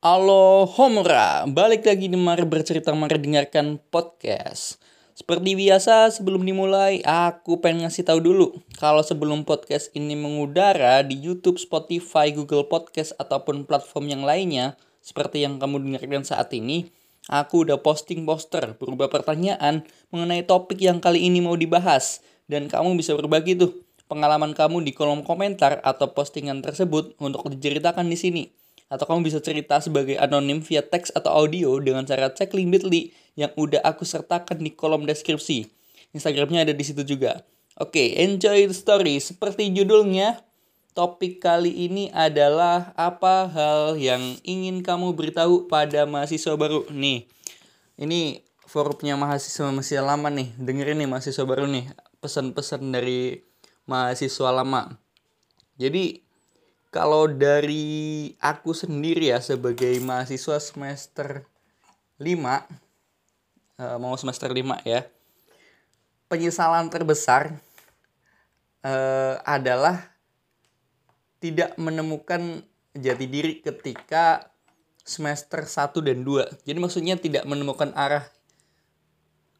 Halo Homra, balik lagi di Mari Bercerita Mari Dengarkan Podcast. Seperti biasa sebelum dimulai aku pengen ngasih tahu dulu Kalau sebelum podcast ini mengudara di Youtube, Spotify, Google Podcast ataupun platform yang lainnya Seperti yang kamu dengarkan saat ini Aku udah posting poster berubah pertanyaan mengenai topik yang kali ini mau dibahas. Dan kamu bisa berbagi tuh pengalaman kamu di kolom komentar atau postingan tersebut untuk diceritakan di sini atau kamu bisa cerita sebagai anonim via teks atau audio dengan cara cek link bit.ly yang udah aku sertakan di kolom deskripsi. Instagramnya ada di situ juga. Oke, enjoy the story. Seperti judulnya, topik kali ini adalah apa hal yang ingin kamu beritahu pada mahasiswa baru. Nih, ini forumnya mahasiswa masih lama nih. Dengerin nih mahasiswa baru nih, pesan-pesan dari mahasiswa lama. Jadi, kalau dari aku sendiri ya sebagai mahasiswa semester 5 uh, mau semester 5 ya. Penyesalan terbesar uh, adalah tidak menemukan jati diri ketika semester 1 dan 2. Jadi maksudnya tidak menemukan arah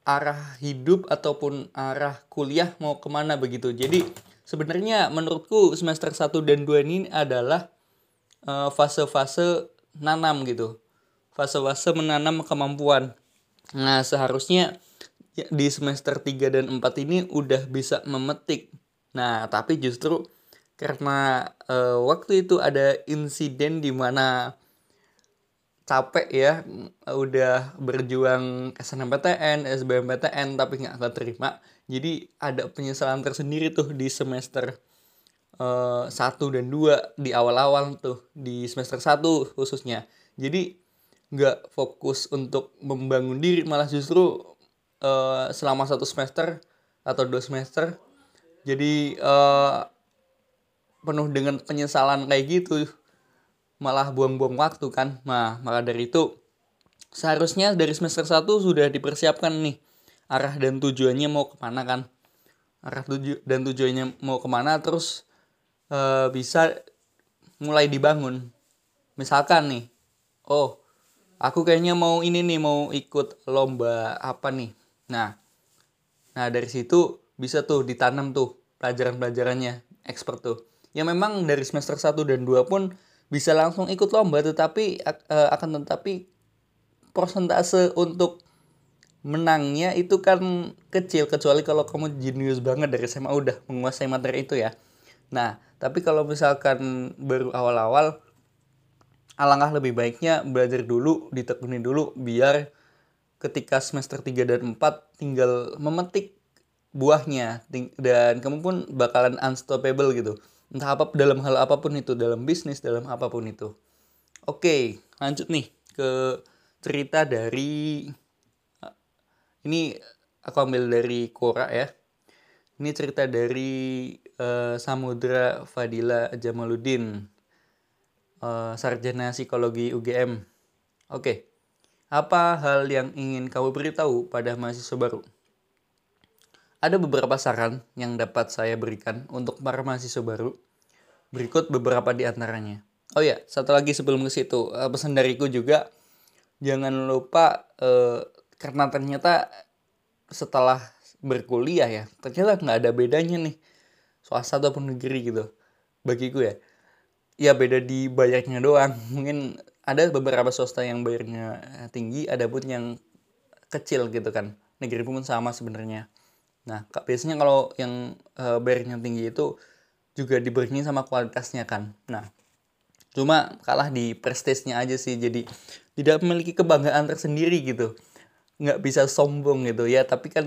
arah hidup ataupun arah kuliah mau ke mana begitu. Jadi sebenarnya menurutku semester 1 dan 2 ini adalah eh, fase-fase nanam gitu. Fase-fase menanam kemampuan. Nah, seharusnya ya, di semester 3 dan 4 ini udah bisa memetik. Nah, tapi justru karena uh, waktu itu ada insiden di mana capek ya udah berjuang SNMPTN, SBMPTN tapi nggak keterima jadi ada penyesalan tersendiri tuh di semester uh, 1 dan 2 di awal-awal tuh di semester 1 khususnya. Jadi nggak fokus untuk membangun diri malah justru uh, selama satu semester atau dua semester jadi uh, penuh dengan penyesalan kayak gitu. Malah buang-buang waktu kan. Nah maka dari itu seharusnya dari semester 1 sudah dipersiapkan nih arah dan tujuannya mau ke mana kan? Arah tuju dan tujuannya mau ke mana terus uh, bisa mulai dibangun. Misalkan nih oh aku kayaknya mau ini nih mau ikut lomba apa nih? Nah nah dari situ bisa tuh ditanam tuh pelajaran-pelajarannya expert tuh. Ya memang dari semester 1 dan 2 pun bisa langsung ikut lomba tetapi uh, akan tetapi persentase untuk menangnya itu kan kecil kecuali kalau kamu jenius banget dari SMA udah menguasai materi itu ya. Nah, tapi kalau misalkan baru awal-awal alangkah lebih baiknya belajar dulu, ditekuni dulu biar ketika semester 3 dan 4 tinggal memetik buahnya dan kamu pun bakalan unstoppable gitu. Entah apa dalam hal apa pun itu, dalam bisnis, dalam apa pun itu. Oke, lanjut nih ke cerita dari ini aku ambil dari Quora ya. Ini cerita dari uh, Samudra Fadila Jamaluddin uh, sarjana psikologi UGM oke okay. apa hal yang ingin kamu beritahu pada mahasiswa baru? Ada beberapa saran yang dapat saya berikan untuk para mahasiswa baru. Berikut beberapa di antaranya. Oh ya satu lagi sebelum ke situ. Uh, pesan dariku juga jangan lupa uh, karena ternyata setelah berkuliah ya ternyata nggak ada bedanya nih swasta ataupun negeri gitu bagiku ya. Ya beda di bayarnya doang. Mungkin ada beberapa swasta yang bayarnya tinggi ada pun yang kecil gitu kan. Negeri pun sama sebenarnya. Nah biasanya kalau yang uh, bayarnya tinggi itu juga diberinya sama kualitasnya kan. Nah cuma kalah di prestisnya aja sih. Jadi tidak memiliki kebanggaan tersendiri gitu nggak bisa sombong gitu ya. Tapi kan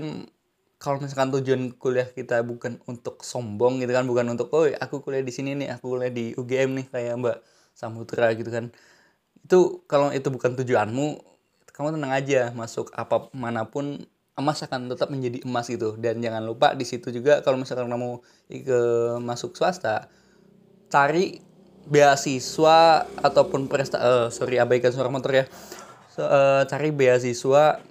kalau misalkan tujuan kuliah kita bukan untuk sombong gitu kan bukan untuk oh aku kuliah di sini nih aku kuliah di UGM nih kayak Mbak Samutra gitu kan. Itu kalau itu bukan tujuanmu kamu tenang aja masuk apa mana pun emas akan tetap menjadi emas gitu. Dan jangan lupa di situ juga kalau misalkan kamu ke masuk swasta cari beasiswa ataupun presta uh, sorry abaikan suara motor ya. So, uh, cari beasiswa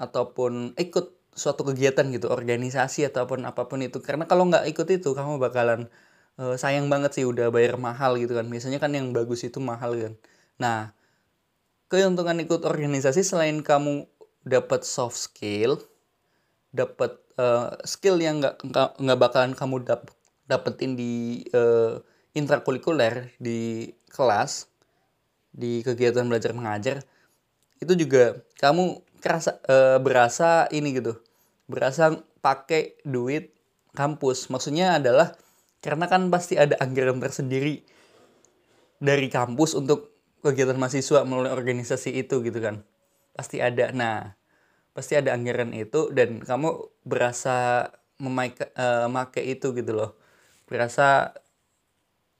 ataupun ikut suatu kegiatan gitu organisasi ataupun apa pun itu. Karena kalau nggak ikut itu kamu bakalan uh, sayang banget sih udah bayar mahal gitu kan. Biasanya kan yang bagus itu mahal kan. Nah keuntungan ikut organisasi selain kamu dapat soft skill dapat uh, skill yang nggak nggak bakalan kamu dap dapetin di uh, intrakurikuler di kelas di kegiatan belajar mengajar itu juga kamu kerasa uh, berasa ini gitu. Berasa pakai duit kampus. Maksudnya adalah karena kan pasti ada anggaran tersendiri dari kampus untuk kegiatan mahasiswa melalui organisasi itu gitu kan. Pasti ada. Nah pasti ada anggaran itu dan kamu berasa memakai uh, make itu gitu loh. Berasa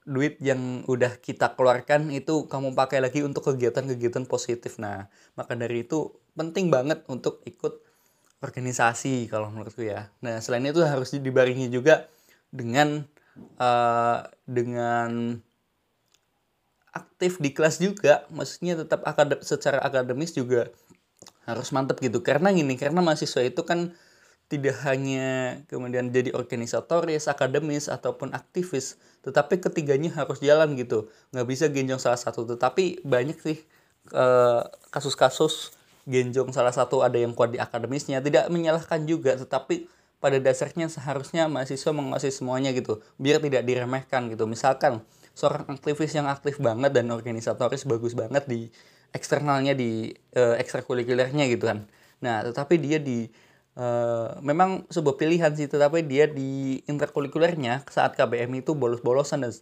duit yang udah kita keluarkan itu kamu pakai lagi untuk kegiatan-kegiatan positif. Nah maka dari itu penting banget untuk ikut organisasi kalau menurutku ya. Nah selain itu harus dibaringi juga dengan uh, dengan aktif di kelas juga. Maksudnya tetap akadem secara akademis juga harus mantep gitu. Karena gini karena mahasiswa itu kan tidak hanya kemudian jadi organisatoris akademis ataupun aktivis tetapi ketiganya harus jalan gitu. Nggak bisa genjong salah satu. Tetapi banyak sih eh, kasus-kasus genjong salah satu ada yang kuat di akademisnya tidak menyalahkan juga tetapi pada dasarnya seharusnya mahasiswa menguasai semuanya gitu biar tidak diremehkan gitu. Misalkan seorang aktivis yang aktif banget dan organisatoris bagus banget di eksternalnya di uh, ekstrakurikulernya gitu kan. Nah tetapi dia di uh, memang sebuah pilihan sih tetapi dia di interkurikulernya saat KBM itu bolos-bolosan dan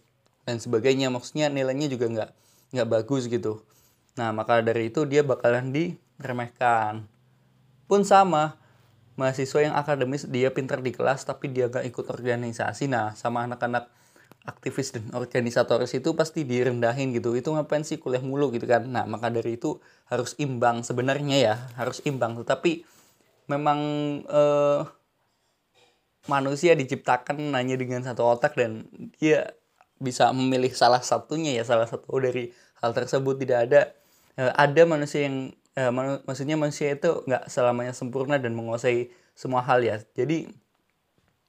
dan sebagainya. Maksudnya nilainya juga nggak nggak bagus gitu. Nah maka dari itu dia bakalan diremehkan pun sama mahasiswa yang akademis dia pintar di kelas tapi dia nggak ikut organisasi. Nah sama anak-anak aktivis dan organisatoris itu pasti direndahin gitu. Itu ngapain sih kuliah mulu gitu kan? Nah maka dari itu harus imbang sebenarnya ya harus imbang. Tetapi memang eh, manusia diciptakan hanya dengan satu otak dan dia bisa memilih salah satunya ya salah satu dari hal tersebut. Tidak ada eh, ada manusia yang eh, maksudnya manusia itu nggak selamanya sempurna dan menguasai semua hal ya. Jadi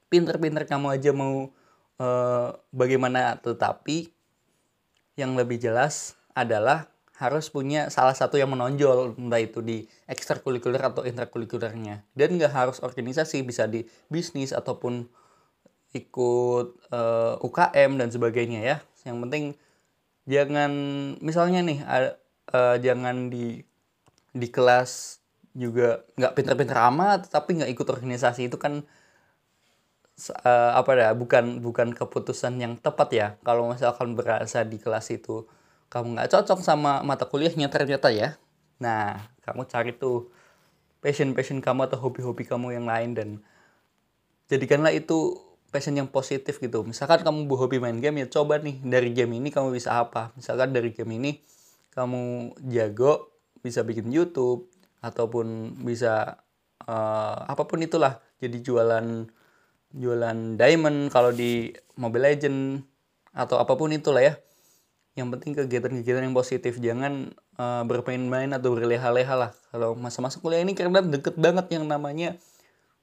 pinter-pinter kamu aja mau eh, bagaimana tetapi yang lebih jelas adalah harus punya salah satu yang menonjol entah itu di ekstrakurikuler atau intrakurikulernya. Dan nggak harus organisasi bisa di bisnis ataupun ikut uh, eh, UKM dan sebagainya ya. Yang penting jangan misalnya nih uh, jangan di di kelas juga nggak pinter-pinter amat tapi nggak ikut organisasi itu kan uh, apa ya bukan bukan keputusan yang tepat ya. Kalau misalkan berasa di kelas itu kamu nggak cocok sama mata kuliahnya ternyata ya. Nah kamu cari tuh passion passion kamu atau hobi-hobi kamu yang lain dan jadikanlah itu passion yang positif gitu. Misalkan kamu hobi main game ya coba nih dari game ini kamu bisa apa? Misalkan dari game ini kamu jago bisa bikin YouTube ataupun bisa uh, apa pun itulah jadi jualan jualan diamond kalau di Mobile Legend atau apa pun itulah ya. Yang penting kegiatan-kegiatan yang positif jangan uh, bermain-main atau berleha-leha lah. Kalau masa-masa kuliah ini karena deket banget yang namanya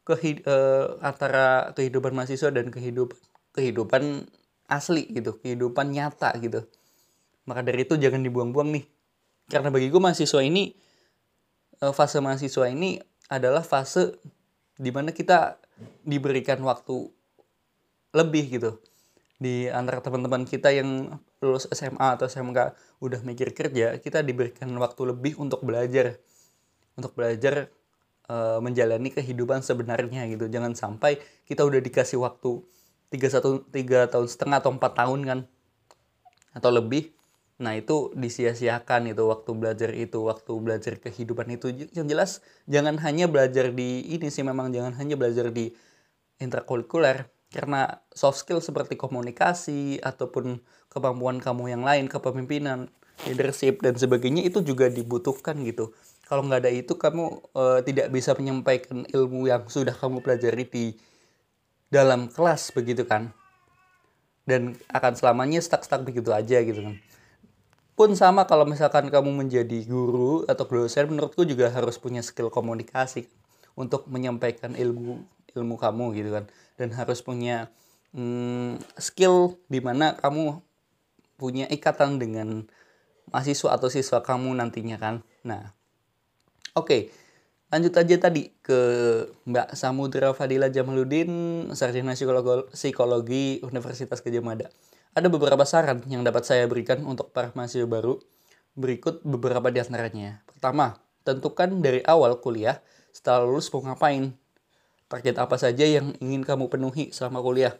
kehid uh, antara kehidupan mahasiswa dan kehidupan kehidupan asli gitu kehidupan nyata gitu. Maka dari itu jangan dibuang-buang nih karena bagiku mahasiswa ini uh, fase mahasiswa ini adalah fase di mana kita diberikan waktu lebih gitu di antara teman-teman kita yang lulus SMA atau SMK udah mikir kerja, kita diberikan waktu lebih untuk belajar, untuk belajar e, menjalani kehidupan sebenarnya gitu. Jangan sampai kita udah dikasih waktu tiga satu tiga tahun setengah atau empat tahun kan atau lebih, nah itu disia-siakan itu waktu belajar itu, waktu belajar kehidupan itu. Yang jelas jangan hanya belajar di ini sih memang jangan hanya belajar di intrakurikuler. Karena soft skill seperti komunikasi ataupun kemampuan kamu yang lain kepemimpinan leadership dan sebagainya itu juga dibutuhkan gitu. Kalau nggak ada itu kamu uh, tidak bisa menyampaikan ilmu yang sudah kamu pelajari di dalam kelas begitu kan? Dan akan selamanya stuck-stuck begitu aja gitu kan pun sama kalau misalkan kamu menjadi guru atau dosen menurutku juga harus punya skill komunikasi untuk menyampaikan ilmu ilmu kamu gitu kan dan harus punya hmm, skill di mana kamu punya ikatan dengan mahasiswa atau siswa kamu nantinya kan. Nah, oke. Okay. Lanjut aja tadi ke Mbak Samudra Fadila Jamaluddin, Sarjana Psikologi, Psikologi Universitas Gajah Mada. Ada beberapa saran yang dapat saya berikan untuk para mahasiswa baru. Berikut beberapa di antaranya. Pertama, tentukan dari awal kuliah setelah lulus mau ngapain. Target apa saja yang ingin kamu penuhi selama kuliah.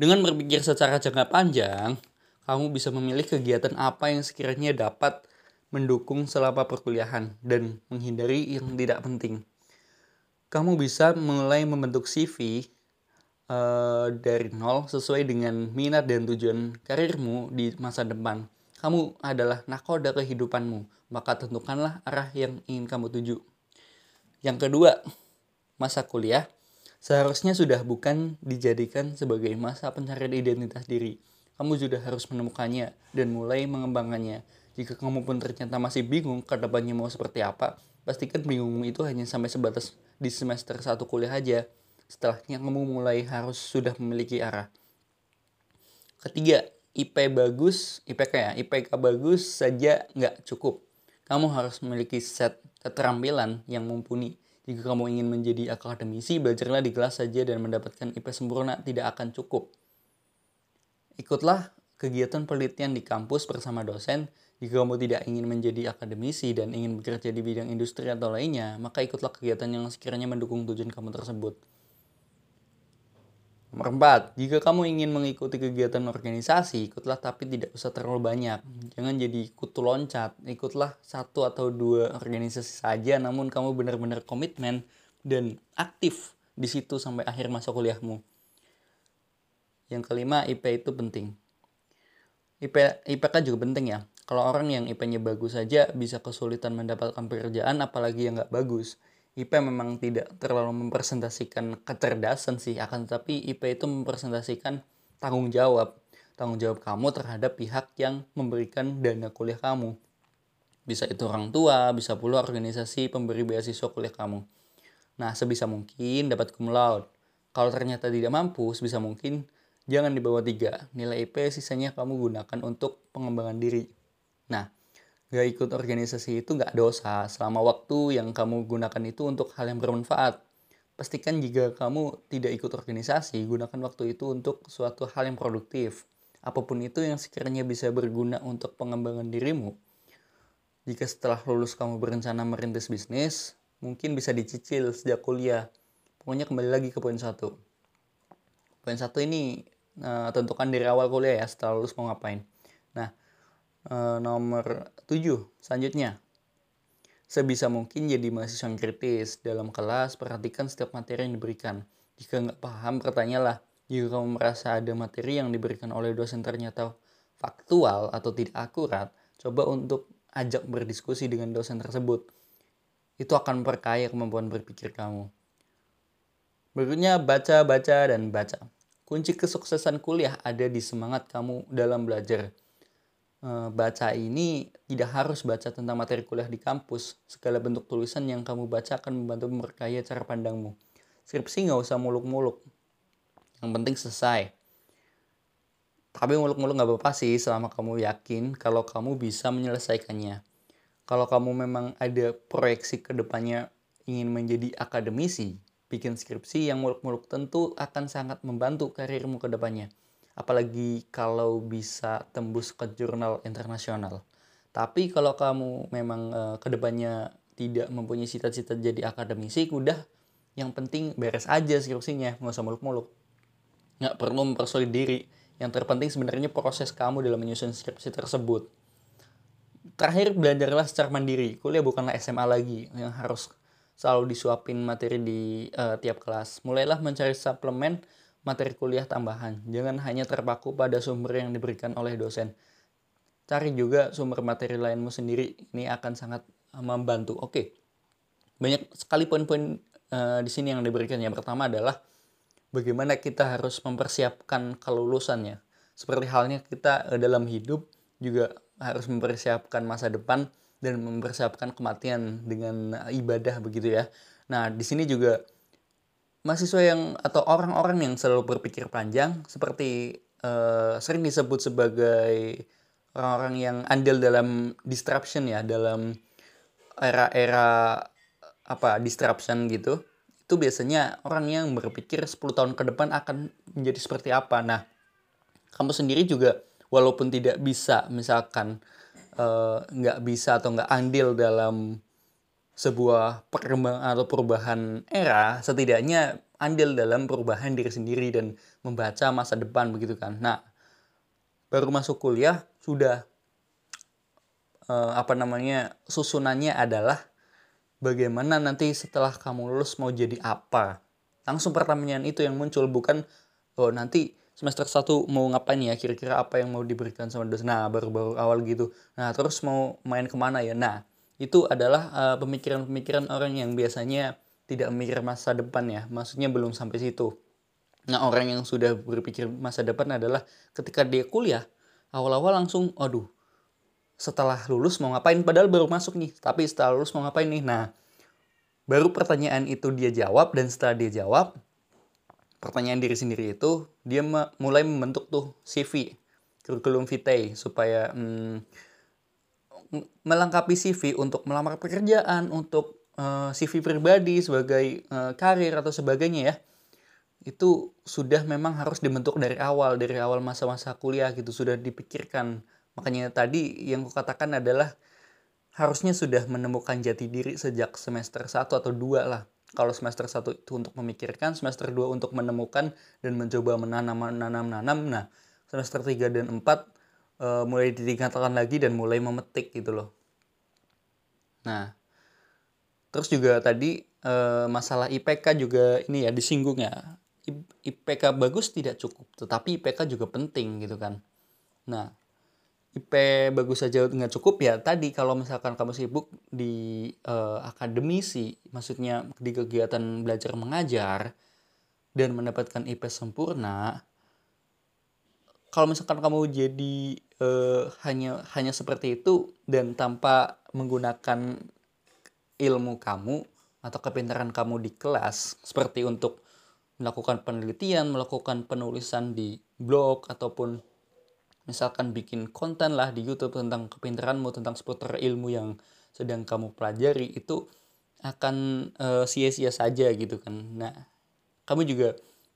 Dengan berpikir secara jangka panjang, kamu bisa memilih kegiatan apa yang sekiranya dapat mendukung selama perkuliahan dan menghindari yang tidak penting. Kamu bisa mulai membentuk CV eh, dari nol sesuai dengan minat dan tujuan karirmu di masa depan. Kamu adalah nakoda kehidupanmu, maka tentukanlah arah yang ingin kamu tuju. Yang kedua, masa kuliah seharusnya sudah bukan dijadikan sebagai masa pencarian identitas diri, kamu sudah harus menemukannya dan mulai mengembangkannya. Jika kamu pun ternyata masih bingung ke depannya mau seperti apa, pastikan bingungmu itu hanya sampai sebatas di semester satu kuliah aja. Setelahnya kamu mulai harus sudah memiliki arah. Ketiga, IP bagus, IPK ya, IPK bagus saja nggak cukup. Kamu harus memiliki set keterampilan yang mumpuni. Jika kamu ingin menjadi akademisi, belajarlah di kelas saja dan mendapatkan IP sempurna tidak akan cukup. Ikutlah kegiatan penelitian di kampus bersama dosen. Jika kamu tidak ingin menjadi akademisi dan ingin bekerja di bidang industri atau lainnya, maka ikutlah kegiatan yang sekiranya mendukung tujuan kamu tersebut. 4, jika kamu ingin mengikuti kegiatan organisasi, ikutlah tapi tidak usah terlalu banyak. Jangan jadi kutu loncat, ikutlah satu atau dua organisasi saja, namun kamu benar-benar komitmen dan aktif di situ sampai akhir masa kuliahmu. Yang kelima, IP itu penting. IP, IPK juga penting ya. Kalau orang yang IP-nya bagus saja bisa kesulitan mendapatkan pekerjaan, apalagi yang nggak bagus. IP memang tidak terlalu mempresentasikan kecerdasan sih, akan tetapi IP itu mempresentasikan tanggung jawab. Tanggung jawab kamu terhadap pihak yang memberikan dana kuliah kamu. Bisa itu orang tua, bisa pula organisasi pemberi beasiswa kuliah kamu. Nah, sebisa mungkin dapat cum laude. Kalau ternyata tidak mampu, sebisa mungkin Jangan di bawah 3. Nilai IP sisanya kamu gunakan untuk pengembangan diri. Nah, gak ikut organisasi itu gak dosa selama waktu yang kamu gunakan itu untuk hal yang bermanfaat. Pastikan jika kamu tidak ikut organisasi, gunakan waktu itu untuk suatu hal yang produktif. Apa pun itu yang sekiranya bisa berguna untuk pengembangan dirimu. Jika setelah lulus kamu berencana merintis bisnis, mungkin bisa dicicil sejak kuliah. Pokoknya kembali lagi ke poin satu. Poin satu ini uh, tentukan dari awal kuliah ya setelah lulus mau ngapain. Nah, uh, nomor 7 selanjutnya. Sebisa mungkin jadi mahasiswa yang kritis dalam kelas, perhatikan setiap materi yang diberikan. Jika nggak paham, bertanyalah. Jika kamu merasa ada materi yang diberikan oleh dosen ternyata faktual atau tidak akurat, coba untuk ajak berdiskusi dengan dosen tersebut. Itu akan memperkaya kemampuan berpikir kamu. Berikutnya baca, baca, dan baca. Kunci kesuksesan kuliah ada di semangat kamu dalam belajar. Eh, baca ini tidak harus baca tentang materi kuliah di kampus. Segala bentuk tulisan yang kamu baca akan membantu memperkaya cara pandangmu. Skripsi nggak usah muluk-muluk. Yang penting selesai. Tapi muluk-muluk nggak apa-apa sih selama kamu yakin kalau kamu bisa menyelesaikannya. Kalau kamu memang ada proyeksi ke depannya ingin menjadi akademisi, bikin skripsi yang muluk-muluk tentu akan sangat membantu karirmu ke depannya. Apalagi kalau bisa tembus ke jurnal internasional. Tapi kalau kamu memang e, ke depannya tidak mempunyai cita-cita jadi akademisi, udah yang penting beres aja skripsinya, nggak usah muluk-muluk. Nggak perlu mempersulit diri. Yang terpenting sebenarnya proses kamu dalam menyusun skripsi tersebut. Terakhir, belajarlah secara mandiri. Kuliah bukanlah SMA lagi yang harus selalu disuapin materi di uh, tiap kelas. Mulailah mencari suplemen materi kuliah tambahan. Jangan hanya terpaku pada sumber yang diberikan oleh dosen. Cari juga sumber materi lainmu sendiri. Ini akan sangat uh, membantu. Oke. Banyak sekali poin-poin uh, di sini yang diberikan. Yang pertama adalah bagaimana kita harus mempersiapkan kelulusannya. Seperti halnya kita uh, dalam hidup juga harus mempersiapkan masa depan dan mempersiapkan kematian dengan ibadah begitu ya. Nah, di sini juga mahasiswa yang atau orang-orang yang selalu berpikir panjang seperti uh, sering disebut sebagai orang-orang yang andil dalam disruption ya dalam era-era apa disruption gitu itu biasanya orang yang berpikir 10 tahun ke depan akan menjadi seperti apa. Nah kamu sendiri juga walaupun tidak bisa misalkan eh, nggak uh, bisa atau nggak andil dalam sebuah perkembangan atau perubahan era setidaknya andil dalam perubahan diri sendiri dan membaca masa depan begitu kan? Nah baru masuk kuliah sudah uh, apa namanya susunannya adalah bagaimana nanti setelah kamu lulus mau jadi apa? Langsung pertanyaan itu yang muncul bukan oh nanti semester 1 mau ngapain ya? Kira-kira apa yang mau diberikan sama dosen? Nah baru-baru awal gitu. Nah terus mau main ke mana ya? Nah itu adalah eh, pemikiran-pemikiran orang yang biasanya tidak memikir masa depan ya. Maksudnya belum sampai situ. Nah orang yang sudah berpikir masa depan adalah ketika dia kuliah awal-awal langsung aduh setelah lulus mau ngapain? Padahal baru masuk nih tapi setelah lulus mau ngapain nih? Nah baru pertanyaan itu dia jawab dan setelah dia jawab pertanyaan diri sendiri itu dia mulai membentuk tuh CV kurikulum vitae supaya hmm, melengkapi CV untuk melamar pekerjaan, untuk uh, eh, CV pribadi sebagai uh, karir atau sebagainya ya. Itu sudah memang harus dibentuk dari awal, dari awal masa-masa kuliah gitu sudah dipikirkan. Makanya tadi yang kukatakan adalah harusnya sudah menemukan jati diri sejak semester 1 atau 2 lah. Kalau semester 1 itu untuk memikirkan, semester 2 untuk menemukan dan mencoba menanam-nanam-nanam. Nah, semester 3 dan 4 uh, mulai ditingkatkan lagi dan mulai memetik gitu loh. Nah, terus juga tadi uh, masalah IPK juga ini ya disinggung ya. IPK bagus tidak cukup, tetapi IPK juga penting gitu kan. Nah, IP bagus saja nggak cukup ya tadi kalau misalkan kamu sibuk di uh, akademisi, maksudnya di kegiatan belajar mengajar dan mendapatkan IP sempurna, kalau misalkan kamu jadi uh, hanya hanya seperti itu dan tanpa menggunakan ilmu kamu atau kepintaran kamu di kelas seperti untuk melakukan penelitian, melakukan penulisan di blog ataupun misalkan bikin konten lah di YouTube tentang kepintaranmu tentang seputar ilmu yang sedang kamu pelajari itu akan uh, sia-sia saja gitu kan. Nah, kamu juga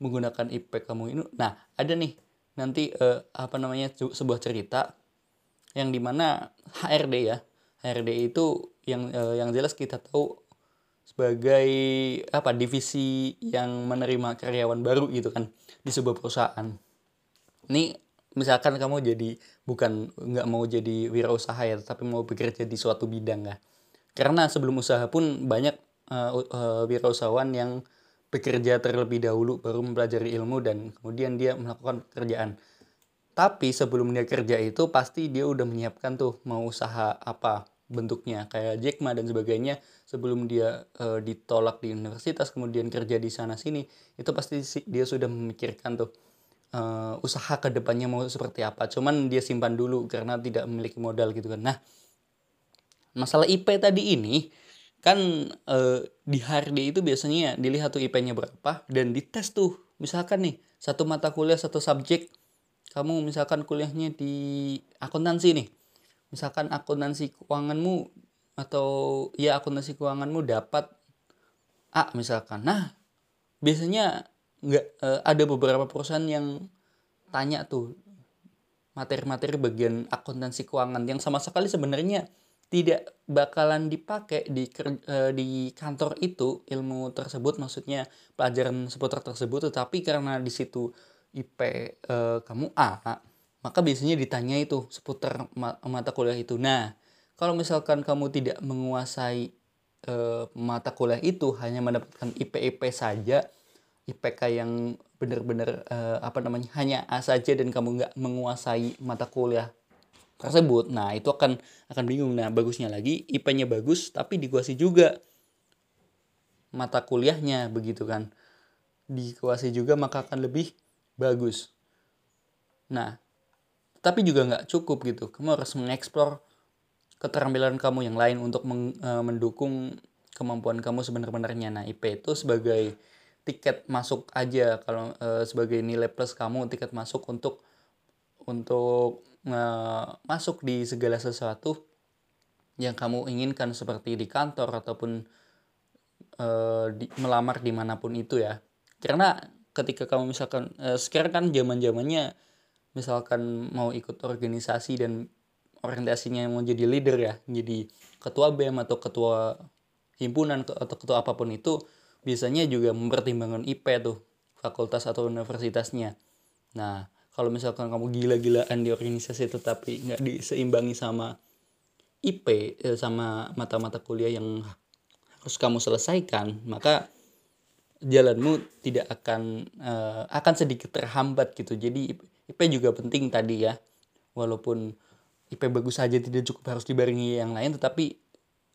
menggunakan IP kamu ini. Nah, ada nih nanti uh, apa namanya sebuah cerita yang di mana HRD ya. HRD itu yang uh, yang jelas kita tahu sebagai apa divisi yang menerima karyawan baru gitu kan di sebuah perusahaan. Ini misalkan kamu jadi bukan nggak mau jadi wirausaha ya tapi mau bekerja di suatu bidang ya. Karena sebelum usaha pun banyak uh, uh, wirausahawan yang bekerja terlebih dahulu baru mempelajari ilmu dan kemudian dia melakukan pekerjaan. Tapi sebelum dia kerja itu pasti dia udah menyiapkan tuh mau usaha apa bentuknya kayak Jack Ma dan sebagainya. Sebelum dia e, ditolak di universitas kemudian kerja di sana sini itu pasti dia sudah memikirkan tuh e, usaha ke depannya mau seperti apa. Cuman dia simpan dulu karena tidak memiliki modal gitu kan. Nah masalah IP tadi ini kan eh, di HRD itu biasanya dilihat tuh IP-nya berapa dan dites tuh. Misalkan nih satu mata kuliah satu subjek. Kamu misalkan kuliahnya di akuntansi nih. Misalkan akuntansi keuanganmu atau ya akuntansi keuanganmu dapat A misalkan. Nah biasanya nggak eh, ada beberapa perusahaan yang tanya tuh materi-materi bagian akuntansi keuangan yang sama sekali sebenarnya tidak bakalan dipakai di uh, di kantor itu ilmu tersebut maksudnya pelajaran seputar tersebut tetapi karena di situ IP eh, kamu A maka biasanya ditanya itu seputar ma mata kuliah itu. Nah kalau misalkan kamu tidak menguasai uh, mata kuliah itu hanya mendapatkan IP IP saja IPK yang benar-benar uh, apa namanya hanya A saja dan kamu nggak menguasai mata kuliah tersebut. Nah itu akan akan bingung. Nah bagusnya lagi IP-nya bagus tapi dikuasai juga mata kuliahnya begitu kan. Dikuasai juga maka akan lebih bagus. Nah tapi juga nggak cukup gitu. Kamu harus mengeksplor keterampilan kamu yang lain untuk e, mendukung kemampuan kamu sebenarnya nah IP itu sebagai tiket masuk aja. Kalau e, sebagai nilai plus kamu tiket masuk untuk untuk masuk di segala sesuatu yang kamu inginkan seperti di kantor ataupun uh, di, melamar di mana pun itu ya. Karena ketika kamu misalkan uh, sekarang kan zaman zamannya misalkan mau ikut organisasi dan orientasinya mau jadi leader ya jadi ketua bem atau ketua himpunan atau ketua apa pun itu biasanya juga mempertimbangkan IP tuh fakultas atau universitasnya. Nah kalau misalkan kamu gila-gilaan di organisasi tetapi nggak diseimbangi sama IP eh, sama mata-mata kuliah yang harus kamu selesaikan maka jalanmu tidak akan uh, akan sedikit terhambat gitu. Jadi IP juga penting tadi ya. Walaupun IP bagus saja tidak cukup harus dibarengi yang lain tetapi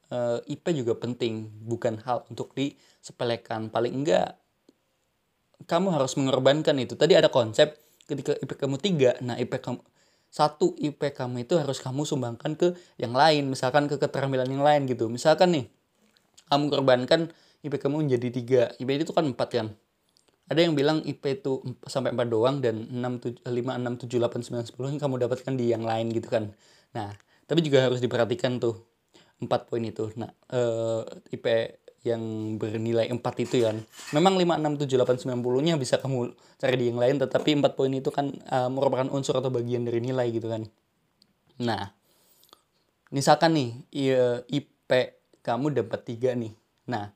uh, eh, IP juga penting bukan hal untuk disepelekan. Paling enggak kamu harus mengorbankan itu. Tadi ada konsep ketika IP kamu tiga nah IP kamu satu IP kamu itu harus kamu sumbangkan ke yang lain misalkan ke keterampilan yang lain gitu misalkan nih kamu korbankan IP kamu menjadi tiga IP itu kan empat kan ada yang bilang IP itu sampai 4 doang dan 6, 7, 5, 6, 7, 8, 9, 10 yang kamu dapatkan di yang lain gitu kan. Nah, tapi juga harus diperhatikan tuh empat poin itu. Nah, eh, IP yang bernilai 4 itu kan. Memang 5, 6, 7, 8, 90 nya bisa kamu cari di yang lain tetapi empat poin itu kan uh, merupakan unsur atau bagian dari nilai gitu kan. Nah, misalkan nih IP kamu dapat tiga nih. Nah,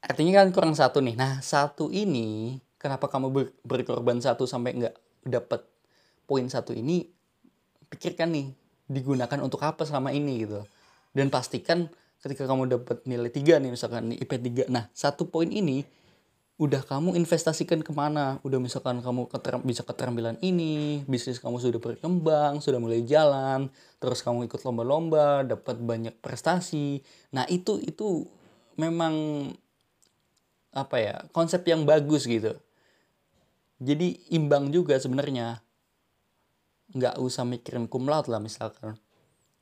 artinya kan kurang satu nih nah satu ini kenapa kamu ber berkorban satu sampai nggak dapat poin satu ini pikirkan nih digunakan untuk apa selama ini gitu dan pastikan ketika kamu dapat nilai tiga nih misalkan nih IP 3 nah satu poin ini udah kamu investasikan ke mana? Udah misalkan kamu keter bisa keterampilan ini bisnis kamu sudah berkembang sudah mulai jalan terus kamu ikut lomba-lomba dapat banyak prestasi. Nah itu itu memang apa ya konsep yang bagus gitu. Jadi imbang juga sebenarnya. Nggak usah mikirin cum laude lah misalkan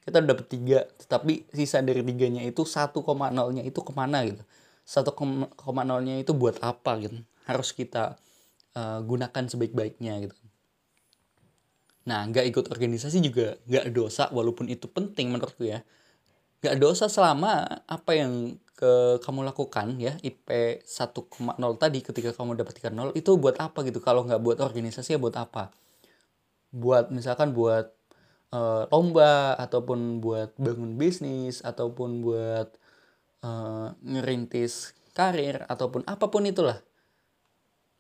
kita udah dapet tiga tetapi sisa dari tiganya itu satu koma nolnya itu ke mana gitu? satu koma nolnya itu buat apa gitu? Harus kita uh, gunakan sebaik-baiknya gitu. Nah nggak ikut organisasi juga nggak dosa walaupun itu penting menurutku ya. Nggak dosa selama apa yang ke kamu lakukan ya IP 1,0 tadi ketika kamu dapat 3,0 itu buat apa gitu? Kalau nggak buat organisasi ya buat apa? Buat misalkan buat uh, lomba ataupun buat bangun bisnis ataupun buat uh, ngerintis karir ataupun apa pun itulah.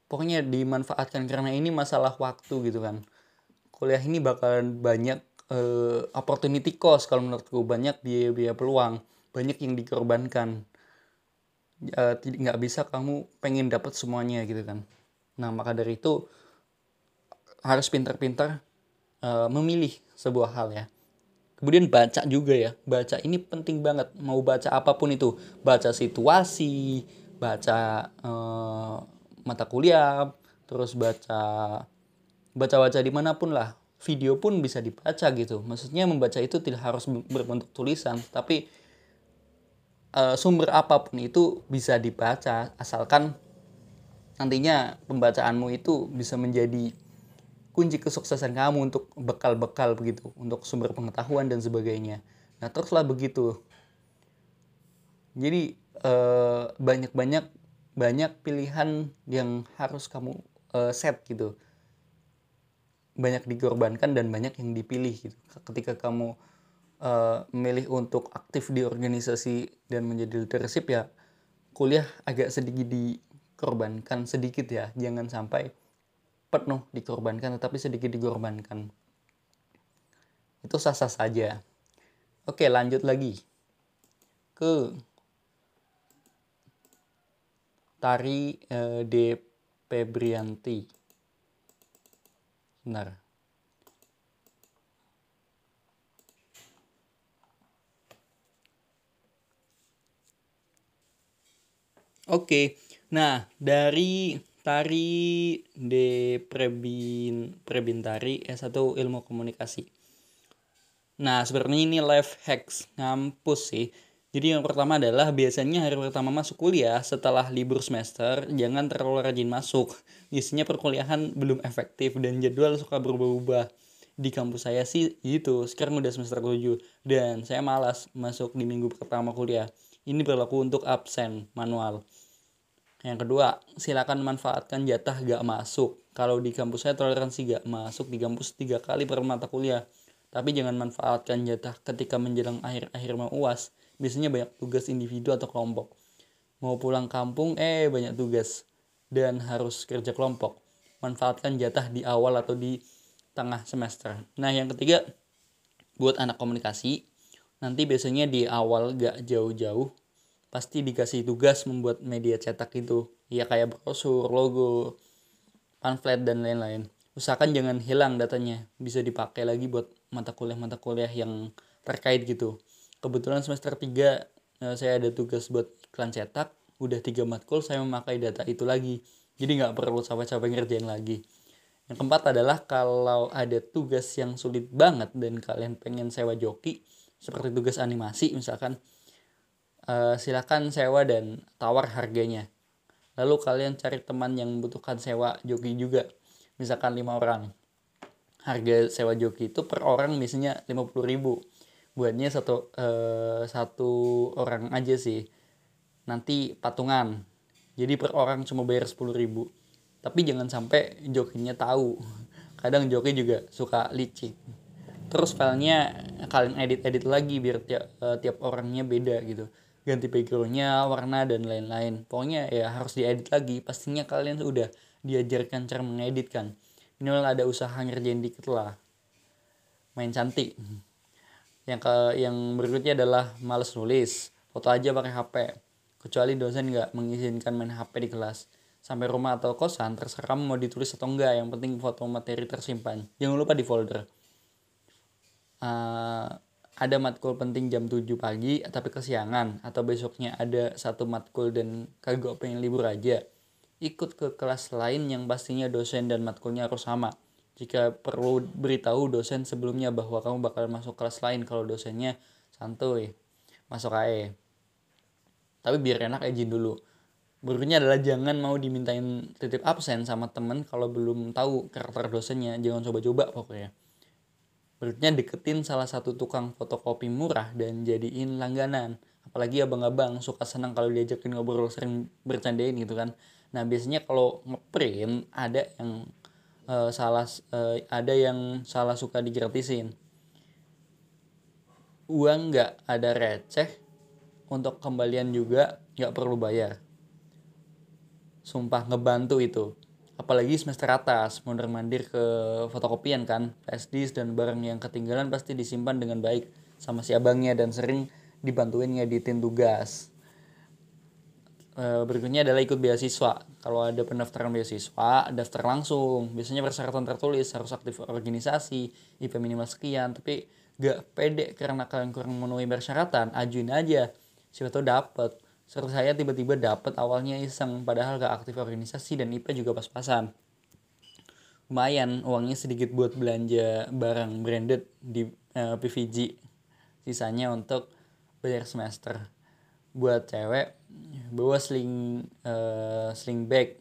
Pokoknya dimanfaatkan karena ini masalah waktu gitu kan. Kuliah ini bakalan banyak uh, opportunity cost kalau menurutku. Banyak biaya-biaya peluang. Banyak yang dikorbankan. Uh, nggak bisa kamu pengen dapat semuanya gitu kan. Nah maka dari itu harus pintar-pintar uh, memilih sebuah hal ya. Kemudian baca juga ya. Baca ini penting banget. Mau baca apa pun itu. Baca situasi baca uh, mata kuliah terus baca baca-baca di mana pun lah. Video pun bisa dibaca gitu. Maksudnya membaca itu tidak harus berbentuk tulisan tapi uh, sumber apa pun itu bisa dibaca. Asalkan nantinya pembacaanmu itu bisa menjadi kunci kesuksesan kamu untuk bekal-bekal begitu untuk sumber pengetahuan dan sebagainya. Nah teruslah begitu. Jadi uh, banyak-banyak banyak pilihan yang harus kamu uh, set gitu. Banyak dikorbankan dan banyak yang dipilih gitu. Ketika kamu uh, memilih untuk aktif di organisasi dan menjadi leadership ya kuliah agak sedikit dikorbankan sedikit ya. Jangan sampai penuh dikorbankan tetapi sedikit dikorbankan itu sah-sah saja oke lanjut lagi ke Tari uh, D. Febrianti. Benar. Oke, nah dari Tari de Prebin Prebintari S1 Ilmu Komunikasi. Nah, sebenarnya ini life hacks ngampus sih. Jadi yang pertama adalah biasanya hari pertama masuk kuliah setelah libur semester jangan terlalu rajin masuk. Biasanya perkuliahan belum efektif dan jadwal suka berubah-ubah. di kampus saya sih gitu sekarang udah semester 7 dan saya malas masuk di minggu pertama kuliah ini berlaku untuk absen manual yang kedua silakan manfaatkan jatah gak masuk. Kalau di kampus saya toleransi gak masuk di kampus tiga kali per mata kuliah. Tapi jangan manfaatkan jatah ketika menjelang akhir-akhir mau uas. Biasanya banyak tugas individu atau kelompok. Mau pulang kampung eh banyak tugas. Dan harus kerja kelompok. Manfaatkan jatah di awal atau di tengah semester. Nah, yang ketiga buat anak komunikasi, nanti biasanya di awal gak jauh-jauh pasti dikasih tugas membuat media cetak itu. Ya kayak brosur, logo, pamflet dan lain-lain. Usahakan jangan hilang datanya, bisa dipakai lagi buat mata kuliah-mata kuliah yang terkait gitu. Kebetulan semester 3 eh, saya ada tugas buat iklan cetak, udah tiga matkul saya memakai data itu lagi. Jadi nggak perlu capek-capek ngerjain lagi. Yang keempat adalah kalau ada tugas yang sulit banget dan kalian pengen sewa joki, seperti tugas animasi misalkan, uh, silakan sewa dan tawar harganya. Lalu kalian cari teman yang membutuhkan sewa joki juga, misalkan lima orang. Harga sewa joki itu per orang misalnya 50 ribu. Buatnya satu, uh, satu orang aja sih. Nanti patungan. Jadi per orang cuma bayar 10 ribu tapi jangan sampai jokinya tahu kadang joki juga suka licik terus filenya kalian edit-edit lagi biar tiap uh, tiap orangnya beda gitu ganti backgroundnya warna dan lain-lain. Pokoknya ya harus diedit lagi. Pastinya kalian udah diajarkan cara mengedit kan. Minimal ada usaha ngerjain dikit lah. Main cantik. Yang ke yang berikutnya adalah males nulis. Foto aja pakai HP kecuali dosen nggak mengizinkan main HP di kelas. Sampai rumah atau kosan terserah mau ditulis atau enggak yang penting foto materi tersimpan. Jangan lupa di folder. Uh, ada matkul penting jam 7 pagi tapi kesiangan. Atau besoknya ada satu matkul dan kagak pengen libur aja. Ikut ke kelas lain yang pastinya dosen dan matkulnya harus sama. Jika perlu beritahu dosen sebelumnya bahwa kamu bakal masuk kelas lain kalau dosennya santuy. Masuk aja tapi biar enak izin dulu. Berikutnya adalah jangan mau dimintain titip absen sama temen kalau belum tahu karakter dosennya. Jangan coba-coba pokoknya. Berikutnya deketin salah satu tukang fotokopi murah dan jadiin langganan. Apalagi abang-abang suka senang kalau diajakin ngobrol sering bercandain gitu kan. Nah biasanya kalau ngeprint ada yang uh, salah uh, ada yang salah suka digratisin. Uang nggak ada receh, untuk kembalian juga nggak perlu bayar sumpah ngebantu itu apalagi semester atas mundur mandir ke fotokopian kan. Flash disk dan barang yang ketinggalan pasti disimpan dengan baik sama si abangnya dan sering dibantuin ngeditin tugas. E, berikutnya adalah ikut beasiswa. Kalau ada pendaftaran beasiswa daftar langsung. Biasanya persyaratan tertulis harus aktif organisasi IP minimal sekian. Tapi gak pede karena kalian kurang memenuhi persyaratan ajuin aja. Siapa tahu dapet Serta saya tiba-tiba dapat awalnya iseng padahal gak aktif organisasi dan IP juga pas-pasan. Lumayan uangnya sedikit buat belanja barang branded di uh, eh, PVG. Sisanya untuk bayar semester. Buat cewek bawa sling uh, sling bag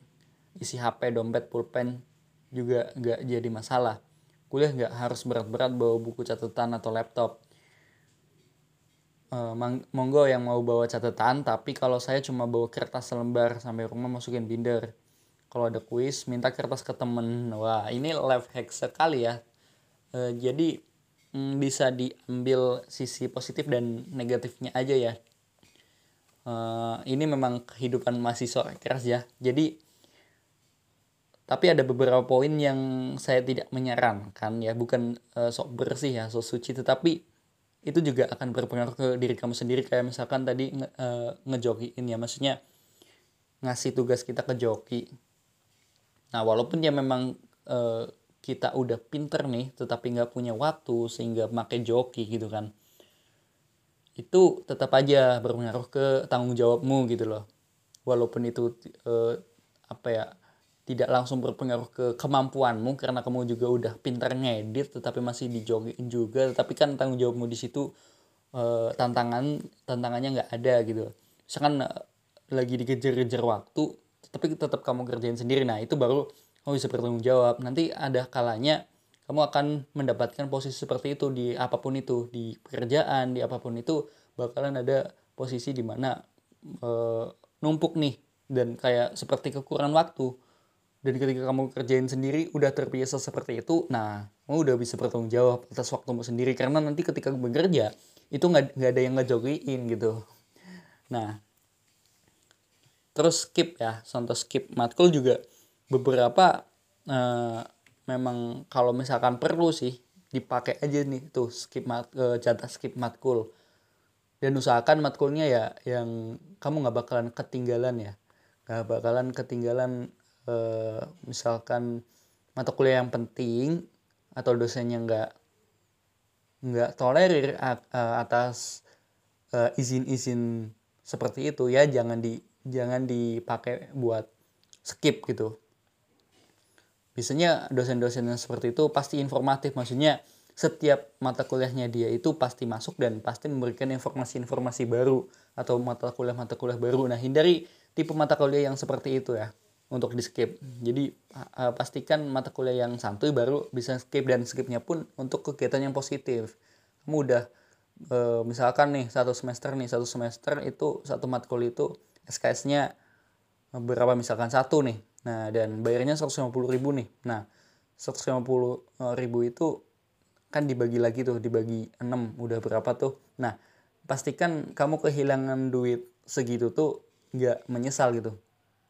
isi HP, dompet, pulpen juga gak jadi masalah. Kuliah gak harus berat-berat bawa buku catatan atau laptop uh, monggo yang mau bawa catatan tapi kalau saya cuma bawa kertas selembar sampai rumah masukin binder. Kalau ada kuis minta kertas ke temen. Wah ini life hack sekali ya. Uh, jadi mm, bisa diambil sisi positif dan negatifnya aja ya. Uh, ini memang kehidupan mahasiswa keras ya. Jadi tapi ada beberapa poin yang saya tidak menyarankan ya. Bukan uh, sok bersih ya sok suci tetapi itu juga akan berpengaruh ke diri kamu sendiri. Kayak misalkan tadi nge, uh, ngejokiin ya maksudnya ngasih tugas kita ke joki. Nah walaupun ya memang uh, kita udah pinter nih tetapi nggak punya waktu sehingga pakai joki gitu kan itu tetap aja berpengaruh ke tanggung jawabmu gitu loh. Walaupun itu uh, apa ya tidak langsung berpengaruh ke kemampuanmu karena kamu juga udah pintar ngedit tetapi masih dijogin juga. Tapi kan tanggung jawabmu di situ e, tantangan tantangannya nggak ada gitu. Misalkan e, lagi dikejar-kejar waktu tapi tetap kamu kerjain sendiri. Nah itu baru kamu bisa bertanggung jawab. Nanti ada kalanya kamu akan mendapatkan posisi seperti itu di apa pun itu di pekerjaan di apa pun itu bakalan ada posisi di mana e, numpuk nih. Dan kayak seperti kekurangan waktu dan ketika kamu kerjain sendiri udah terbiasa seperti itu nah kamu udah bisa bertanggung jawab atas waktumu sendiri. Karena nanti ketika bekerja itu nggak nggak ada yang ngejogiin gitu. Nah terus skip ya contoh skip. Matkul juga beberapa uh, memang kalau misalkan perlu sih dipakai aja nih tuh skip mat uh, jatah skip matkul. Dan usahakan matkulnya ya yang kamu nggak bakalan ketinggalan ya. Nggak bakalan ketinggalan uh, misalkan mata kuliah yang penting atau dosennya nggak nggak tolerir atas izin-izin seperti itu ya jangan di jangan dipakai buat skip gitu. Biasanya dosen-dosen yang seperti itu pasti informatif maksudnya setiap mata kuliahnya dia itu pasti masuk dan pasti memberikan informasi-informasi baru atau mata kuliah-mata kuliah baru. Nah hindari tipe mata kuliah yang seperti itu ya untuk di skip jadi uh, pastikan mata kuliah yang santuy baru bisa skip dan skipnya pun untuk kegiatan yang positif kamu udah uh, misalkan nih satu semester nih satu semester itu satu matkul itu SKS-nya berapa misalkan satu nih Nah, dan bayarnya 150 ribu nih. Nah, 150 eh, ribu itu kan dibagi lagi tuh, dibagi 6, udah berapa tuh. Nah, pastikan kamu kehilangan duit segitu tuh nggak menyesal gitu.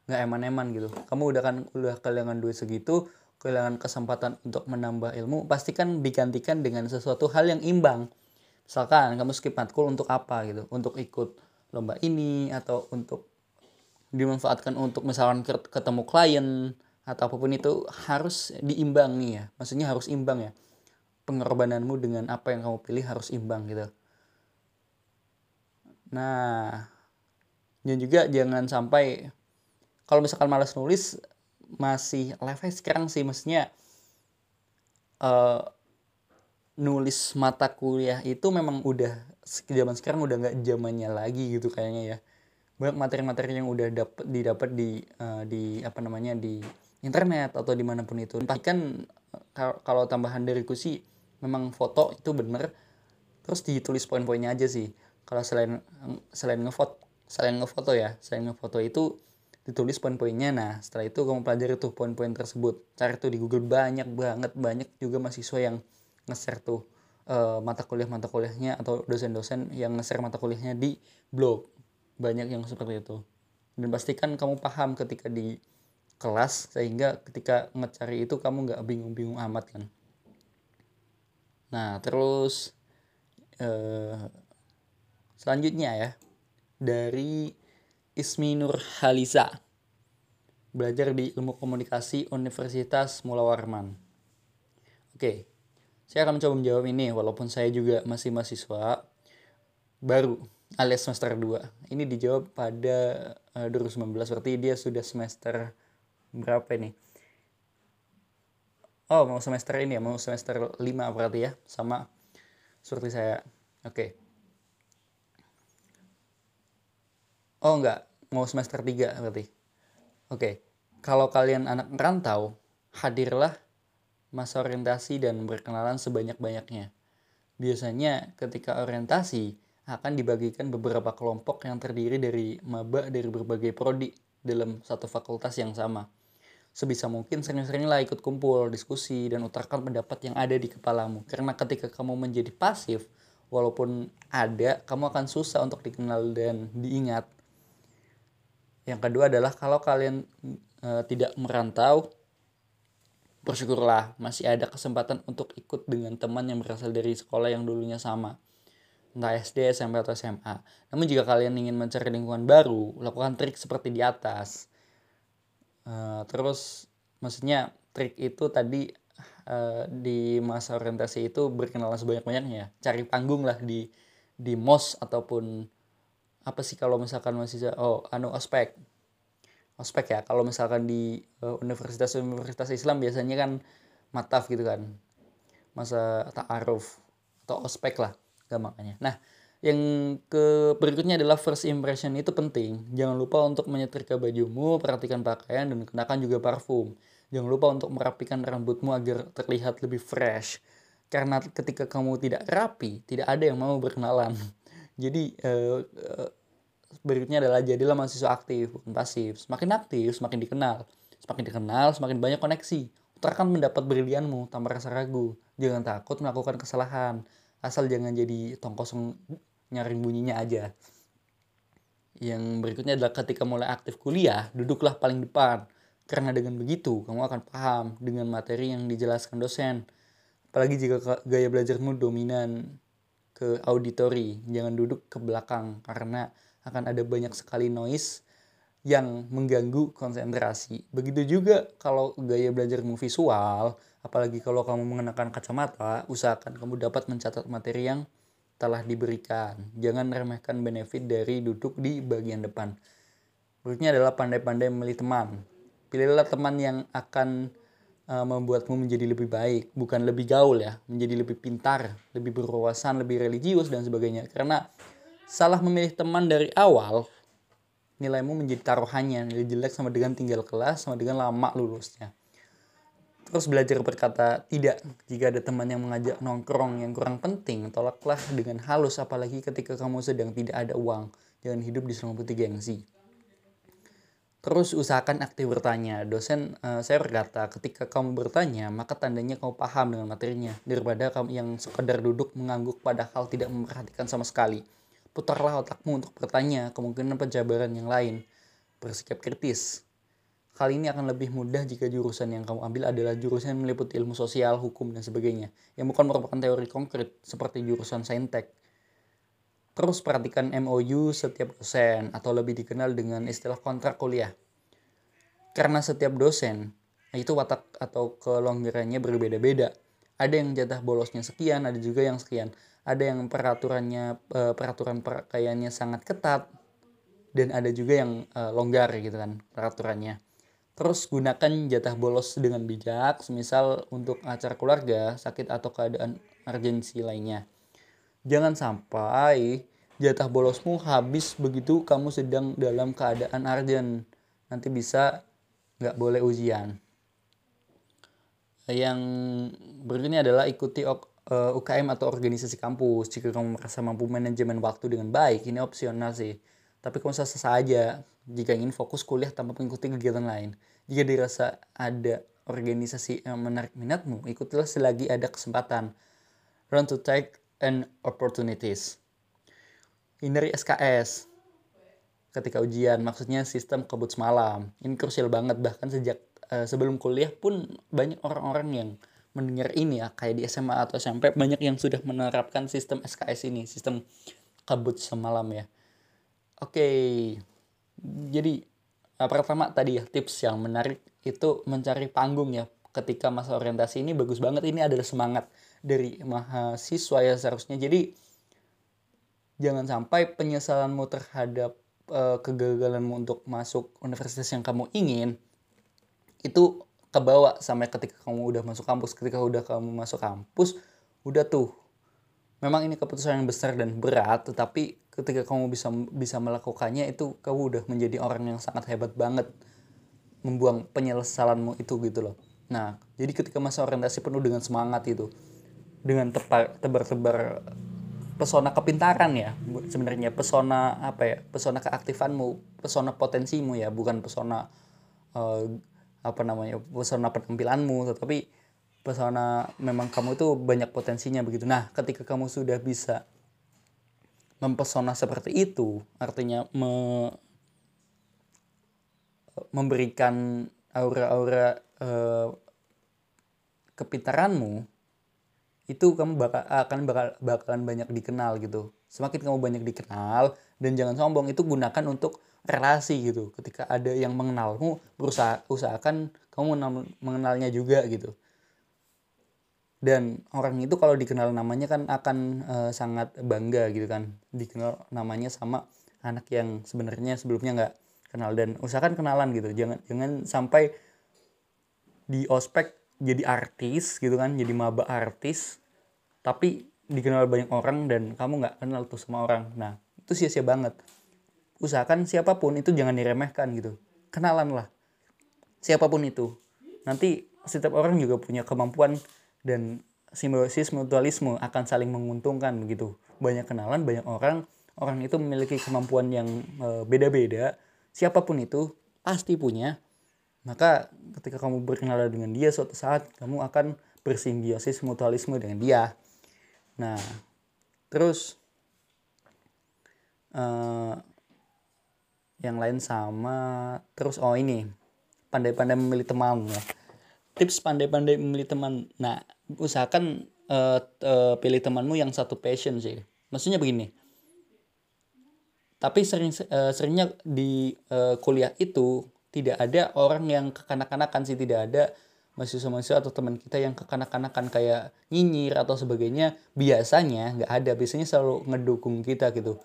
Nggak eman-eman gitu. Kamu udah kan udah kehilangan duit segitu, kehilangan kesempatan untuk menambah ilmu, pastikan digantikan dengan sesuatu hal yang imbang. Misalkan kamu skip matkul untuk apa gitu, untuk ikut lomba ini atau untuk dimanfaatkan untuk misalkan ketemu klien atau apa pun itu harus diimbangi ya maksudnya harus imbang ya pengorbananmu dengan apa yang kamu pilih harus imbang gitu nah dan juga jangan sampai kalau misalkan malas nulis masih level sekarang sih. Maksudnya uh, nulis mata kuliah itu memang udah zaman sekarang udah nggak zamannya lagi gitu kayaknya ya. Banyak materi-materi yang udah dapat didapat di uh, di apa namanya di internet atau di mana pun itu. Pastikan eh, kalau tambahan dariku sih memang foto itu bener terus ditulis poin-poinnya aja sih. Kalau selain selain ngefoto selain ngefoto ya selain ngefoto itu ditulis poin-poinnya. Nah setelah itu kamu pelajari tuh poin-poin tersebut. Cari tuh di Google banyak banget banyak juga mahasiswa yang nge-share tuh uh, mata kuliah mata kuliahnya atau dosen-dosen yang nge-share mata kuliahnya di blog. Banyak yang seperti itu. Dan pastikan kamu paham ketika di kelas sehingga ketika ngecari itu kamu nggak bingung-bingung amat kan. Nah terus eh, selanjutnya ya dari Ismi Nur Halisa belajar di ilmu komunikasi Universitas Mula Warman. Oke saya akan mencoba menjawab ini walaupun saya juga masih mahasiswa baru alias semester 2 ini dijawab pada uh, 2019 berarti dia sudah semester berapa ini? Oh mau semester ini ya mau semester 5 berarti ya sama seperti saya. Oke. okay. Oh enggak mau semester 3 berarti oke okay. kalau kalian anak merantau hadirlah masa orientasi dan berkenalan sebanyak-banyaknya biasanya ketika orientasi akan dibagikan beberapa kelompok yang terdiri dari maba dari berbagai prodi dalam satu fakultas yang sama. Sebisa mungkin sering-seringlah ikut kumpul, diskusi, dan utarakan pendapat yang ada di kepalamu. Karena ketika kamu menjadi pasif, walaupun ada, kamu akan susah untuk dikenal dan diingat. Yang kedua adalah kalau kalian e, tidak merantau, bersyukurlah masih ada kesempatan untuk ikut dengan teman yang berasal dari sekolah yang dulunya sama entah SD, SMP, atau SMA. Namun jika kalian ingin mencari lingkungan baru, lakukan trik seperti di atas. Uh, terus, maksudnya trik itu tadi uh, di masa orientasi itu berkenalan sebanyak-banyaknya. Cari panggung lah di di mos ataupun apa sih kalau misalkan masih oh anu ospek ospek ya kalau misalkan di uh, universitas universitas Islam biasanya kan mataf gitu kan masa ta'aruf atau ospek lah gampangnya. Nah, yang ke berikutnya adalah first impression itu penting. Jangan lupa untuk menyetrika bajumu, perhatikan pakaian dan kenakan juga parfum. Jangan lupa untuk merapikan rambutmu agar terlihat lebih fresh. Karena ketika kamu tidak rapi, tidak ada yang mau berkenalan. Jadi uh, berikutnya adalah jadilah mahasiswa aktif, bukan pasif. Semakin aktif, semakin dikenal. Semakin dikenal, semakin banyak koneksi. Akan mendapat brilianmu tanpa rasa ragu. Jangan takut melakukan kesalahan. Asal jangan jadi tong kosong nyaring bunyinya aja. Yang berikutnya adalah ketika mulai aktif kuliah, duduklah paling depan karena dengan begitu, kamu akan paham dengan materi yang dijelaskan dosen. Apalagi jika gaya belajarmu dominan ke auditori, jangan duduk ke belakang karena akan ada banyak sekali noise yang mengganggu konsentrasi. Begitu juga kalau gaya belajarmu visual, apalagi kalau kamu mengenakan kacamata, usahakan kamu dapat mencatat materi yang telah diberikan. Jangan remehkan benefit dari duduk di bagian depan. Berikutnya adalah pandai-pandai memilih teman pilihlah teman yang akan uh, membuatmu menjadi lebih baik, bukan lebih gaul ya, menjadi lebih pintar, lebih berwawasan, lebih religius dan sebagainya. Karena salah memilih teman dari awal, nilaimu menjadi taruhannya, nilai jelek sama dengan tinggal kelas, sama dengan lama lulusnya. Terus belajar berkata tidak jika ada teman yang mengajak nongkrong yang kurang penting, tolaklah dengan halus apalagi ketika kamu sedang tidak ada uang. Jangan hidup di putih gengsi. Terus usahakan aktif bertanya. Dosen uh, saya berkata, ketika kamu bertanya, maka tandanya kamu paham dengan materinya. Daripada kamu yang sekedar duduk mengangguk padahal tidak memperhatikan sama sekali. Putarlah otakmu untuk bertanya kemungkinan penjabaran yang lain. Bersikap kritis. Kali ini akan lebih mudah jika jurusan yang kamu ambil adalah jurusan yang meliputi ilmu sosial, hukum, dan sebagainya. Yang bukan merupakan teori konkret seperti jurusan saintek. Terus perhatikan MOU setiap dosen atau lebih dikenal dengan istilah kontrak kuliah. Karena setiap dosen itu watak atau kelonggarannya berbeda-beda. Ada yang jatah bolosnya sekian, ada juga yang sekian. Ada yang peraturannya eh, peraturan pakaiannya sangat ketat dan ada juga yang eh, longgar gitu kan peraturannya. Terus gunakan jatah bolos dengan bijak, semisal untuk acara keluarga, sakit atau keadaan urgensi lainnya. Jangan sampai jatah bolosmu habis begitu kamu sedang dalam keadaan arjen. Nanti bisa nggak boleh ujian. Yang berikutnya adalah ikuti UKM eh, atau organisasi kampus. Jika kamu merasa mampu manajemen waktu dengan baik, ini opsional sih. Tapi kamu sah saja jika ingin fokus kuliah tanpa mengikuti kegiatan lain. Jika dirasa ada organisasi yang menarik minatmu, ikutilah selagi ada kesempatan. Run to take and opportunities. Hindari SKS ketika ujian, maksudnya sistem kebut semalam. Ini krusial banget, bahkan sejak uh, sebelum kuliah pun banyak orang-orang yang mendengar ini ya, kayak di SMA atau SMP, banyak yang sudah menerapkan sistem SKS ini, sistem kebut semalam ya. Oke, jadi uh, pertama tadi ya, tips yang menarik itu mencari panggung ya, ketika masa orientasi ini bagus banget, ini adalah semangat dari mahasiswa ya seharusnya. Jadi jangan sampai penyesalanmu terhadap uh, kegagalanmu untuk masuk universitas yang kamu ingin itu kebawa sampai ketika kamu udah masuk kampus. Ketika udah kamu masuk kampus udah tuh memang ini keputusan yang besar dan berat tetapi ketika kamu bisa bisa melakukannya itu kamu udah menjadi orang yang sangat hebat banget membuang penyesalanmu itu gitu loh. Nah jadi ketika masa orientasi penuh dengan semangat itu dengan tebar-tebar pesona kepintaran ya. Sebenarnya pesona apa ya? Pesona keaktifanmu pesona potensimu ya bukan pesona uh, apa namanya pesona penampilanmu tetapi pesona memang kamu itu banyak potensinya begitu. Nah ketika kamu sudah bisa mempesona seperti itu artinya me, memberikan aura-aura uh, kepintaranmu itu kamu bakal akan bakal bakalan banyak dikenal gitu. Semakin kamu banyak dikenal dan jangan sombong itu gunakan untuk relasi gitu. Ketika ada yang mengenalmu berusaha usahakan kamu mengenalnya juga gitu. Dan orang itu kalau dikenal namanya kan akan uh, sangat bangga gitu kan. Dikenal namanya sama anak yang sebenarnya sebelumnya nggak kenal. Dan usahakan kenalan gitu. Jangan jangan sampai di ospek jadi artis gitu kan jadi maba artis tapi dikenal banyak orang dan kamu nggak kenal tuh sama orang. Nah itu sia-sia banget. Usahakan siapa pun itu jangan diremehkan gitu. Kenalan lah. Siapa pun itu. Nanti setiap orang juga punya kemampuan dan simbiosis mutualisme akan saling menguntungkan begitu banyak kenalan banyak orang. Orang itu memiliki kemampuan yang e, beda-beda. Siapa pun itu pasti punya maka ketika kamu berkenalan dengan dia suatu saat kamu akan bersimbiosis mutualisme dengan dia. Nah terus uh, yang lain sama terus oh ini pandai-pandai memilih teman ya. Tips pandai-pandai memilih teman. Nah usahakan uh, uh, pilih temanmu yang satu passion sih. Maksudnya begini. Tapi sering uh, seringnya di kuliah itu tidak ada orang yang kekanak-kanakan sih tidak ada mahasiswa-mahasiswa atau teman kita yang kekanak-kanakan kayak nyinyir atau sebagainya. Biasanya nggak ada biasanya selalu ngedukung kita gitu.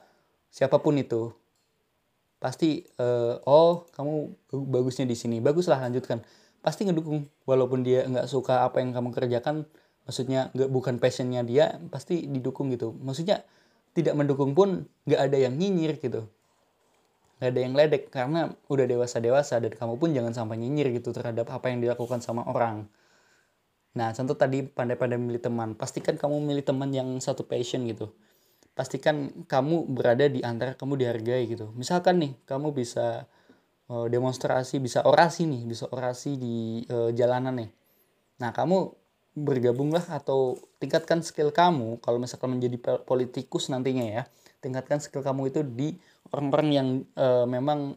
Siapa pun itu pasti uh, oh kamu bagusnya di sini baguslah lanjutkan. Pasti ngedukung walaupun dia nggak suka apa yang kamu kerjakan maksudnya nggak bukan passionnya dia pasti didukung gitu. Maksudnya tidak mendukung pun nggak ada yang nyinyir gitu nggak ada yang ledek karena udah dewasa dewasa dan kamu pun jangan sampai nyinyir gitu terhadap apa yang dilakukan sama orang. Nah contoh tadi pandai-pandai memilih teman. Pastikan kamu memilih teman yang satu passion gitu. Pastikan kamu berada di antara kamu dihargai gitu. Misalkan nih kamu bisa uh, demonstrasi bisa orasi nih bisa orasi di uh, jalanan nih. Nah kamu bergabunglah atau tingkatkan skill kamu. Kalau misalkan menjadi politikus nantinya ya tingkatkan skill kamu itu di orang-orang yang uh, memang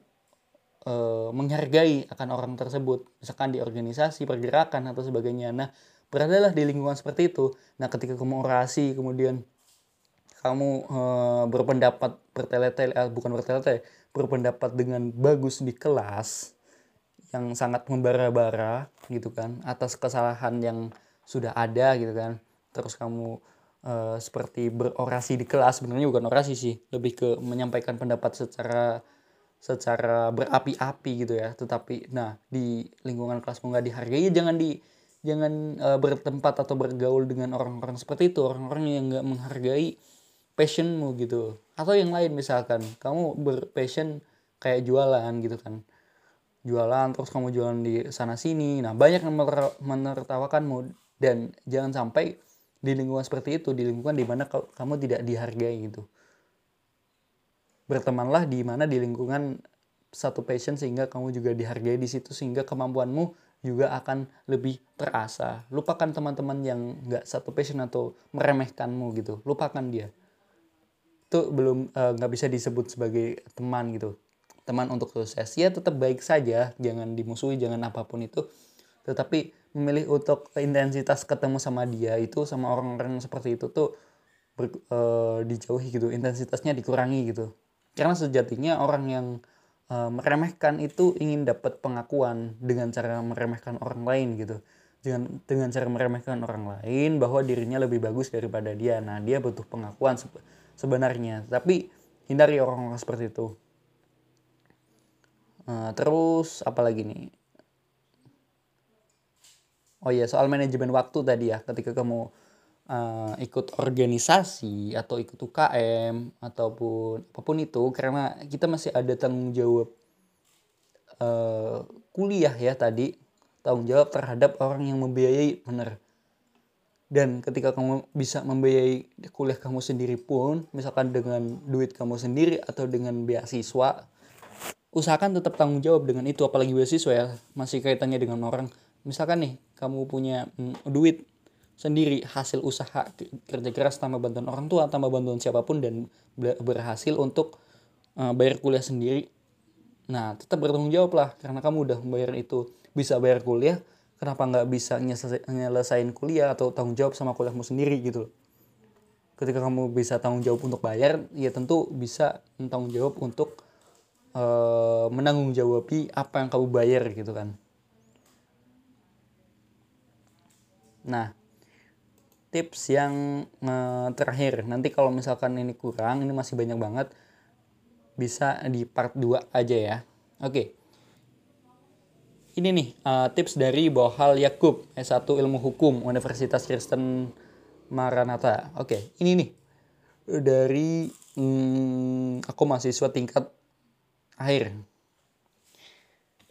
uh, menghargai akan orang tersebut. Misalkan di organisasi pergerakan atau sebagainya. Nah beradalah di lingkungan seperti itu. Nah ketika kamu orasi kemudian kamu uh, berpendapat bertele-tele uh, bukan bertele-tele berpendapat dengan bagus di kelas yang sangat membara-bara gitu kan atas kesalahan yang sudah ada gitu kan. Terus kamu uh, seperti berorasi di kelas. Sebenarnya bukan orasi sih. Lebih ke menyampaikan pendapat secara secara berapi-api gitu ya. Tetapi nah di lingkungan kelasmu nggak dihargai ya jangan di jangan uh, bertempat atau bergaul dengan orang-orang seperti itu. Orang-orang yang nggak menghargai passionmu gitu. Atau yang lain misalkan kamu berpassion kayak jualan gitu kan. Jualan terus kamu jualan di sana sini nah banyak yang menertawakanmu. Dan jangan sampai di lingkungan seperti itu di lingkungan di mana kamu tidak dihargai gitu. Bertemanlah di mana di lingkungan satu passion sehingga kamu juga dihargai di situ sehingga kemampuanmu juga akan lebih terasa. Lupakan teman-teman yang nggak satu passion atau meremehkanmu gitu. Lupakan dia. Itu belum eh, nggak uh, bisa disebut sebagai teman gitu. Teman untuk sukses. Ya tetap baik saja. Jangan dimusuhi jangan apa pun itu. Tetapi memilih untuk intensitas ketemu sama dia itu sama orang-orang seperti itu tuh ber, uh, dijauhi gitu intensitasnya dikurangi gitu. Karena sejatinya orang yang uh, meremehkan itu ingin dapat pengakuan dengan cara meremehkan orang lain gitu. Dengan dengan cara meremehkan orang lain bahwa dirinya lebih bagus daripada dia. Nah dia butuh pengakuan sebenarnya. Tapi hindari orang-orang seperti itu. Uh, terus apa lagi nih oh iya soal manajemen waktu tadi ya ketika kamu uh, ikut organisasi atau ikut UKM ataupun apa pun itu karena kita masih ada tanggung jawab uh, kuliah ya tadi tanggung jawab terhadap orang yang membiayai bener. Dan ketika kamu bisa membiayai kuliah kamu sendiri pun misalkan dengan duit kamu sendiri atau dengan beasiswa usahakan tetap tanggung jawab dengan itu apalagi beasiswa ya masih kaitannya dengan orang misalkan nih kamu punya mm, duit sendiri hasil usaha kerja keras tanpa bantuan orang tua tanpa bantuan siapa pun dan berhasil untuk uh, bayar kuliah sendiri. Nah tetap bertanggung jawab lah karena kamu udah membayar itu. Bisa bayar kuliah kenapa nggak bisa nyelesain kuliah atau tanggung jawab sama kuliahmu sendiri gitu ketika kamu bisa tanggung jawab untuk bayar ya tentu bisa tanggung jawab untuk uh, menanggung jawabi apa yang kamu bayar gitu kan nah tips yang uh, terakhir. Nanti kalau misalkan ini kurang ini masih banyak banget bisa di part 2 aja ya. Oke. Okay ini nih uh, tips dari Bohal Yakub S1 Ilmu Hukum Universitas Kristen Maranatha. Oke, okay, ini nih. Dari hmm, aku mahasiswa tingkat akhir.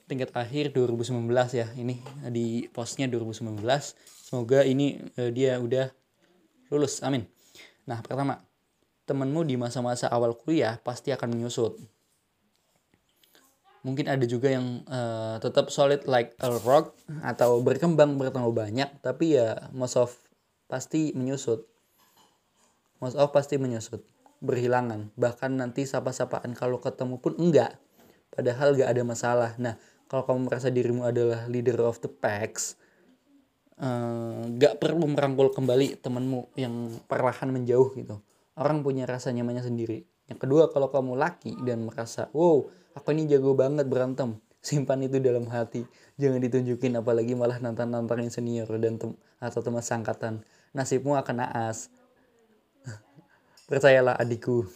tingkat akhir 2019 ya ini di postnya 2019 semoga ini uh, dia udah lulus. Amin. Nah pertama temenmu di masa-masa awal kuliah pasti akan menyusut. Mungkin ada juga yang uh, tetap solid like a rock atau berkembang bertambah banyak tapi ya most of pasti menyusut. Most of pasti menyusut. Berhilangan. Bahkan nanti sapa-sapaan kalau ketemu pun enggak. Padahal gak ada masalah. Nah kalau kamu merasa dirimu adalah leader of the packs uh, gak perlu merangkul kembali temanmu yang perlahan menjauh gitu. Orang punya rasa nyamannya sendiri. Yang kedua kalau kamu laki dan merasa wow aku ini jago banget berantem simpan itu dalam hati. Jangan ditunjukin apalagi malah nantang nantangin senior dan tem atau teman sangkatan nasibmu akan naas. Percayalah adikku.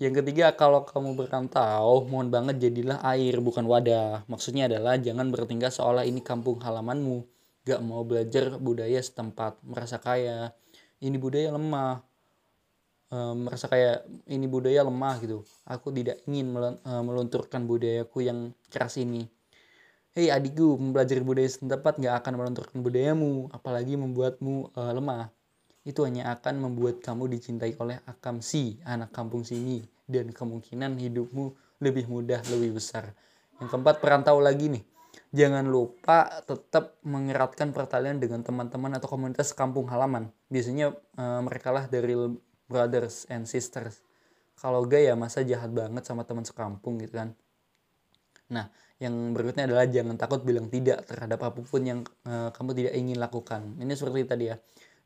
Yang ketiga kalau kamu berantau mohon banget jadilah air bukan wadah. Maksudnya adalah jangan bertingkah seolah ini kampung halamanmu gak mau belajar budaya setempat merasa kaya ini budaya lemah um, merasa kayak ini budaya lemah gitu aku tidak ingin melunturkan budayaku yang keras ini Hei adikku, mempelajari budaya setempat nggak akan melunturkan budayamu, apalagi membuatmu uh, lemah. Itu hanya akan membuat kamu dicintai oleh akam si, anak kampung sini, dan kemungkinan hidupmu lebih mudah, lebih besar. Yang keempat, perantau lagi nih. Jangan lupa tetap mengeratkan pertalian dengan teman-teman atau komunitas kampung halaman. Biasanya uh, mereka lah dari brothers and sisters. Kalau gay ya masa jahat banget sama teman sekampung gitu kan. Nah yang berikutnya adalah jangan takut bilang tidak terhadap apa pun yang uh, kamu tidak ingin lakukan. Ini seperti tadi ya.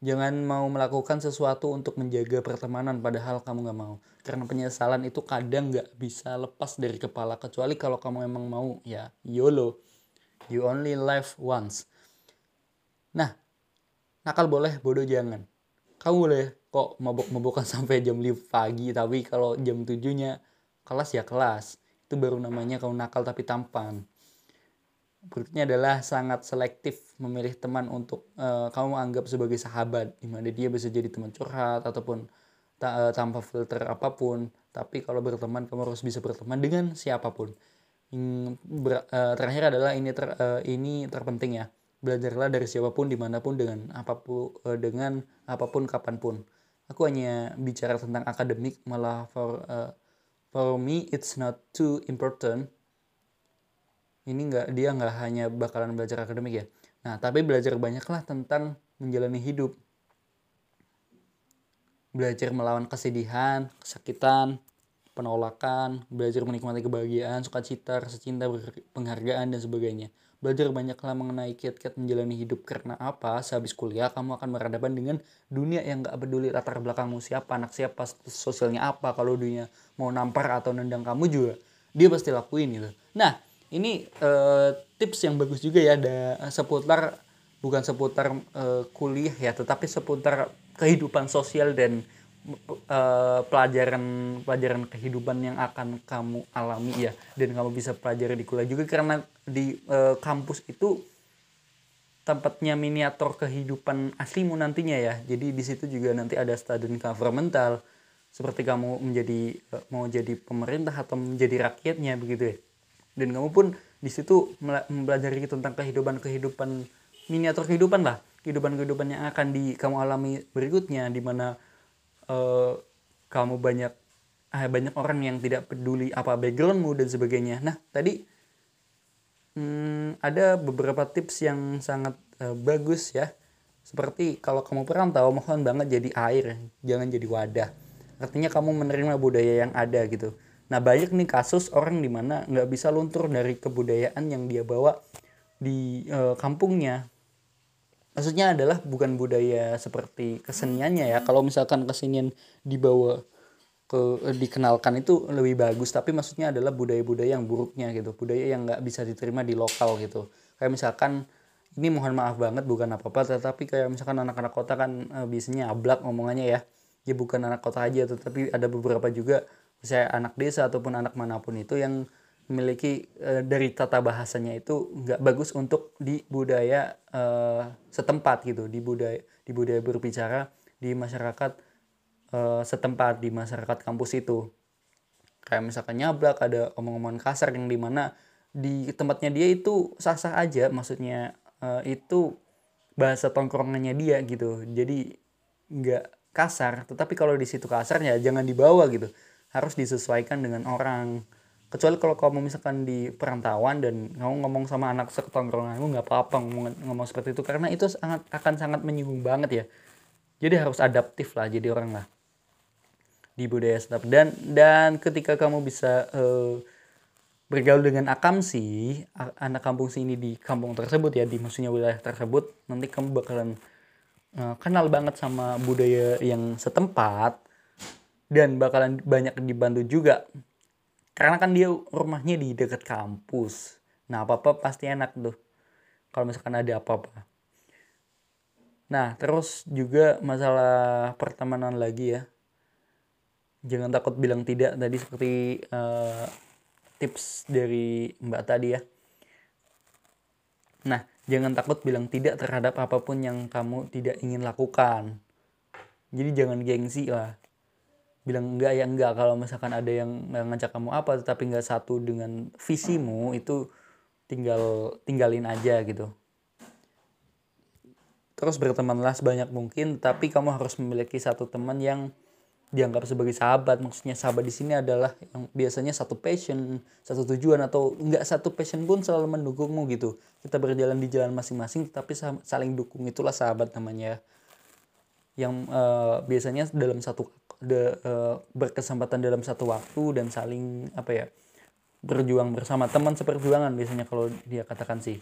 Jangan mau melakukan sesuatu untuk menjaga pertemanan padahal kamu nggak mau. Karena penyesalan itu kadang nggak bisa lepas dari kepala. Kecuali kalau kamu emang mau ya YOLO you only live once. Nah nakal boleh bodoh jangan. Kamu boleh kok mabok-mabokan sampai jam 5 pagi tapi kalau jam 7 nya kelas ya kelas. Itu baru namanya kamu nakal tapi tampan. Berikutnya adalah sangat selektif memilih teman untuk uh, kamu anggap sebagai sahabat di mana dia bisa jadi teman curhat ataupun ta uh, tanpa filter apa pun. Tapi kalau berteman kamu harus bisa berteman dengan siapa pun ber, uh, terakhir adalah ini ter, uh, ini terpenting ya. Belajarlah dari siapa pun di mana pun dengan apa pun uh, dengan apa pun kapan pun. Aku hanya bicara tentang akademik malah for uh, for me it's not too important. Ini nggak dia nggak hanya bakalan belajar akademik ya. Nah tapi belajar banyaklah tentang menjalani hidup. Belajar melawan kesedihan kesakitan penolakan belajar menikmati kebahagiaan sukacita rasa cinta penghargaan dan sebagainya Belajar banyaklah mengenai kiat-kiat menjalani hidup karena apa? Sehabis kuliah kamu akan berhadapan dengan dunia yang gak peduli latar belakangmu siapa, anak siapa, sosialnya apa. Kalau dunia mau nampar atau nendang kamu juga, dia pasti lakuin gitu. Nah, ini uh, tips yang bagus juga ya ada seputar bukan seputar uh, kuliah ya, tetapi seputar kehidupan sosial dan uh, pelajaran pelajaran kehidupan yang akan kamu alami ya. Dan kamu bisa pelajari di kuliah juga karena di uh, kampus itu tempatnya miniatur kehidupan aslimu nantinya ya. Jadi di situ juga nanti ada stadion governmental seperti kamu menjadi uh, mau jadi pemerintah atau menjadi rakyatnya begitu ya. Dan kamu pun di situ mempelajari tentang kehidupan kehidupan miniatur kehidupan lah. Kehidupan kehidupan yang akan di kamu alami berikutnya di mana uh, kamu banyak uh, banyak orang yang tidak peduli apa backgroundmu dan sebagainya. Nah tadi hmm, ada beberapa tips yang sangat uh, bagus ya. Seperti kalau kamu perantau mohon banget jadi air jangan jadi wadah. Artinya kamu menerima budaya yang ada gitu. Nah banyak nih kasus orang di mana nggak bisa luntur dari kebudayaan yang dia bawa di uh, kampungnya maksudnya adalah bukan budaya seperti keseniannya ya. Kalau misalkan kesenian dibawa ke dikenalkan itu lebih bagus. Tapi maksudnya adalah budaya-budaya yang buruknya gitu. Budaya yang nggak bisa diterima di lokal gitu. Kayak misalkan ini mohon maaf banget bukan apa-apa. Tetapi kayak misalkan anak-anak kota kan e, biasanya ablak ngomongannya ya. Ya bukan anak kota aja tetapi ada beberapa juga misalnya anak desa ataupun anak mana pun itu yang memiliki uh, dari tata bahasanya itu nggak bagus untuk di budaya uh, setempat gitu. Di budaya di budaya berbicara di masyarakat uh, setempat di masyarakat kampus itu. Kayak misalkan nyablak ada omong-omongan kasar yang di mana di tempatnya dia itu sah-sah aja. Maksudnya uh, itu bahasa tongkrongannya dia gitu. Jadi nggak kasar. Tetapi kalau di situ kasarnya jangan dibawa gitu. Harus disesuaikan dengan orang kecuali kalau kamu misalkan di perantauan dan kamu ngomong sama anak setongkronganmu nggak apa-apa ngomong, ngomong seperti itu. Karena itu sangat akan sangat menyinggung banget ya. Jadi harus adaptif lah jadi orang lah. Di budaya setempat dan dan ketika kamu bisa uh, bergaul dengan akamsi anak kampung sini di kampung tersebut ya di maksudnya wilayah tersebut nanti kamu bakalan uh, kenal banget sama budaya yang setempat dan bakalan banyak dibantu juga karena kan dia rumahnya di dekat kampus. Nah apa apa pasti enak tuh. Kalau misalkan ada apa-apa. Nah terus juga masalah pertemanan lagi ya. Jangan takut bilang tidak tadi seperti uh, tips dari mbak tadi ya. Nah jangan takut bilang tidak terhadap apa pun yang kamu tidak ingin lakukan. Jadi jangan gengsi lah bilang enggak ya enggak. Kalau misalkan ada yang ngajak kamu apa tetapi enggak satu dengan visimu itu tinggal tinggalin aja gitu. Terus bertemanlah sebanyak mungkin tapi kamu harus memiliki satu teman yang dianggap sebagai sahabat. Maksudnya sahabat di sini adalah yang biasanya satu passion satu tujuan atau enggak satu passion pun selalu mendukungmu gitu. Kita berjalan di jalan masing-masing tapi saling dukung itulah sahabat namanya. Yang uh, biasanya dalam satu de, uh, berkesempatan dalam satu waktu dan saling apa ya berjuang bersama. Teman seperjuangan biasanya kalau dia katakan sih.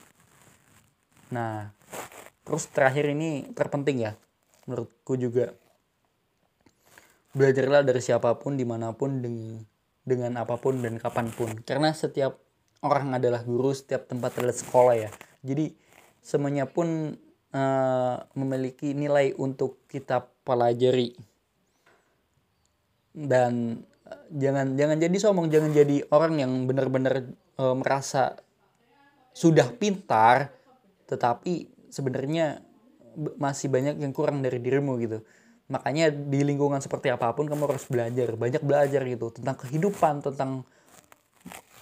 Nah terus terakhir ini terpenting ya menurutku juga. Belajarlah dari siapa pun di mana pun dengan dengan apa pun dan kapan pun. Karena setiap orang adalah guru setiap tempat adalah sekolah ya. Jadi semuanya pun uh, memiliki nilai untuk kita pelajari dan uh, jangan jangan jadi sombong jangan jadi orang yang benar-benar uh, merasa sudah pintar tetapi sebenarnya masih banyak yang kurang dari dirimu gitu. Makanya di lingkungan seperti apa pun kamu harus belajar banyak belajar gitu tentang kehidupan tentang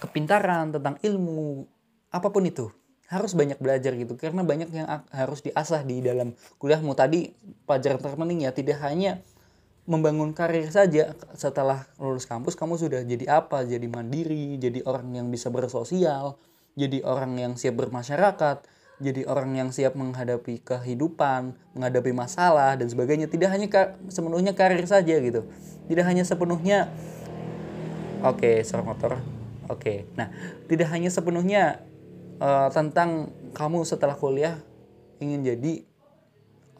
kepintaran tentang ilmu apa pun itu. Harus banyak belajar gitu karena banyak yang harus diasah di dalam kuliahmu. Tadi pelajaran terpenting ya tidak hanya membangun karir saja setelah lulus kampus kamu sudah jadi apa? Jadi mandiri jadi orang yang bisa bersosial jadi orang yang siap bermasyarakat jadi orang yang siap menghadapi kehidupan menghadapi masalah dan sebagainya. Tidak hanya sepenuhnya karir saja gitu. Tidak hanya sepenuhnya oke okay, seorang motor oke. Okay. nah tidak hanya sepenuhnya uh, tentang kamu setelah kuliah ingin jadi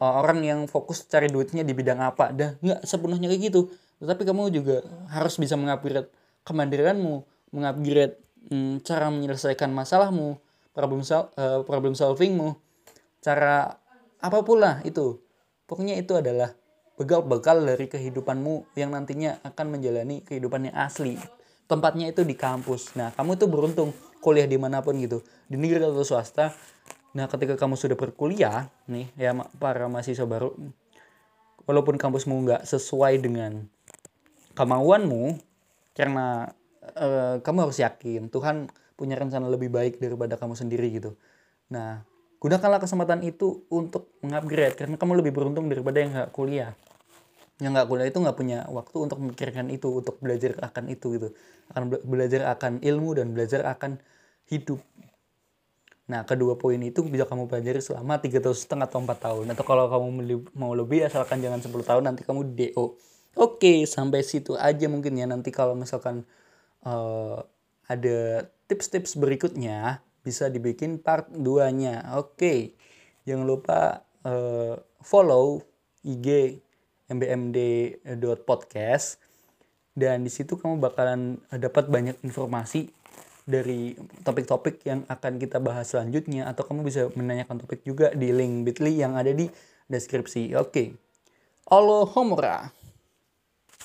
orang yang fokus cari duitnya di bidang apa. Dah nggak sepenuhnya kayak gitu. Tetapi kamu juga harus bisa mengupgrade kemandirianmu mengupgrade hmm, cara menyelesaikan masalahmu problem sol uh, problem solvingmu cara apa pun lah itu. Pokoknya itu adalah bekal-bekal dari kehidupanmu yang nantinya akan menjalani kehidupan yang asli. Tempatnya itu di kampus. Nah kamu tuh beruntung kuliah di mana pun gitu. Di negeri atau swasta Nah, ketika kamu sudah berkuliah, nih ya para mahasiswa baru, walaupun kampusmu nggak sesuai dengan kemauanmu, karena uh, kamu harus yakin Tuhan punya rencana lebih baik daripada kamu sendiri gitu. Nah, gunakanlah kesempatan itu untuk mengupgrade karena kamu lebih beruntung daripada yang nggak kuliah. Yang nggak kuliah itu nggak punya waktu untuk memikirkan itu, untuk belajar akan itu gitu, akan belajar akan ilmu dan belajar akan hidup Nah, kedua poin itu bisa kamu pelajari selama tiga tahun setengah atau empat tahun. Atau kalau kamu mau lebih, asalkan jangan 10 tahun, nanti kamu DO. Oke, sampai situ aja mungkin ya. Nanti kalau misalkan uh, ada tips-tips berikutnya, bisa dibikin part 2-nya. Oke, jangan lupa uh, follow IG mbmd.podcast. Dan di situ kamu bakalan dapat banyak informasi dari topik-topik yang akan kita bahas selanjutnya atau kamu bisa menanyakan topik juga di link bit.ly yang ada di deskripsi. Oke. Okay. Homora.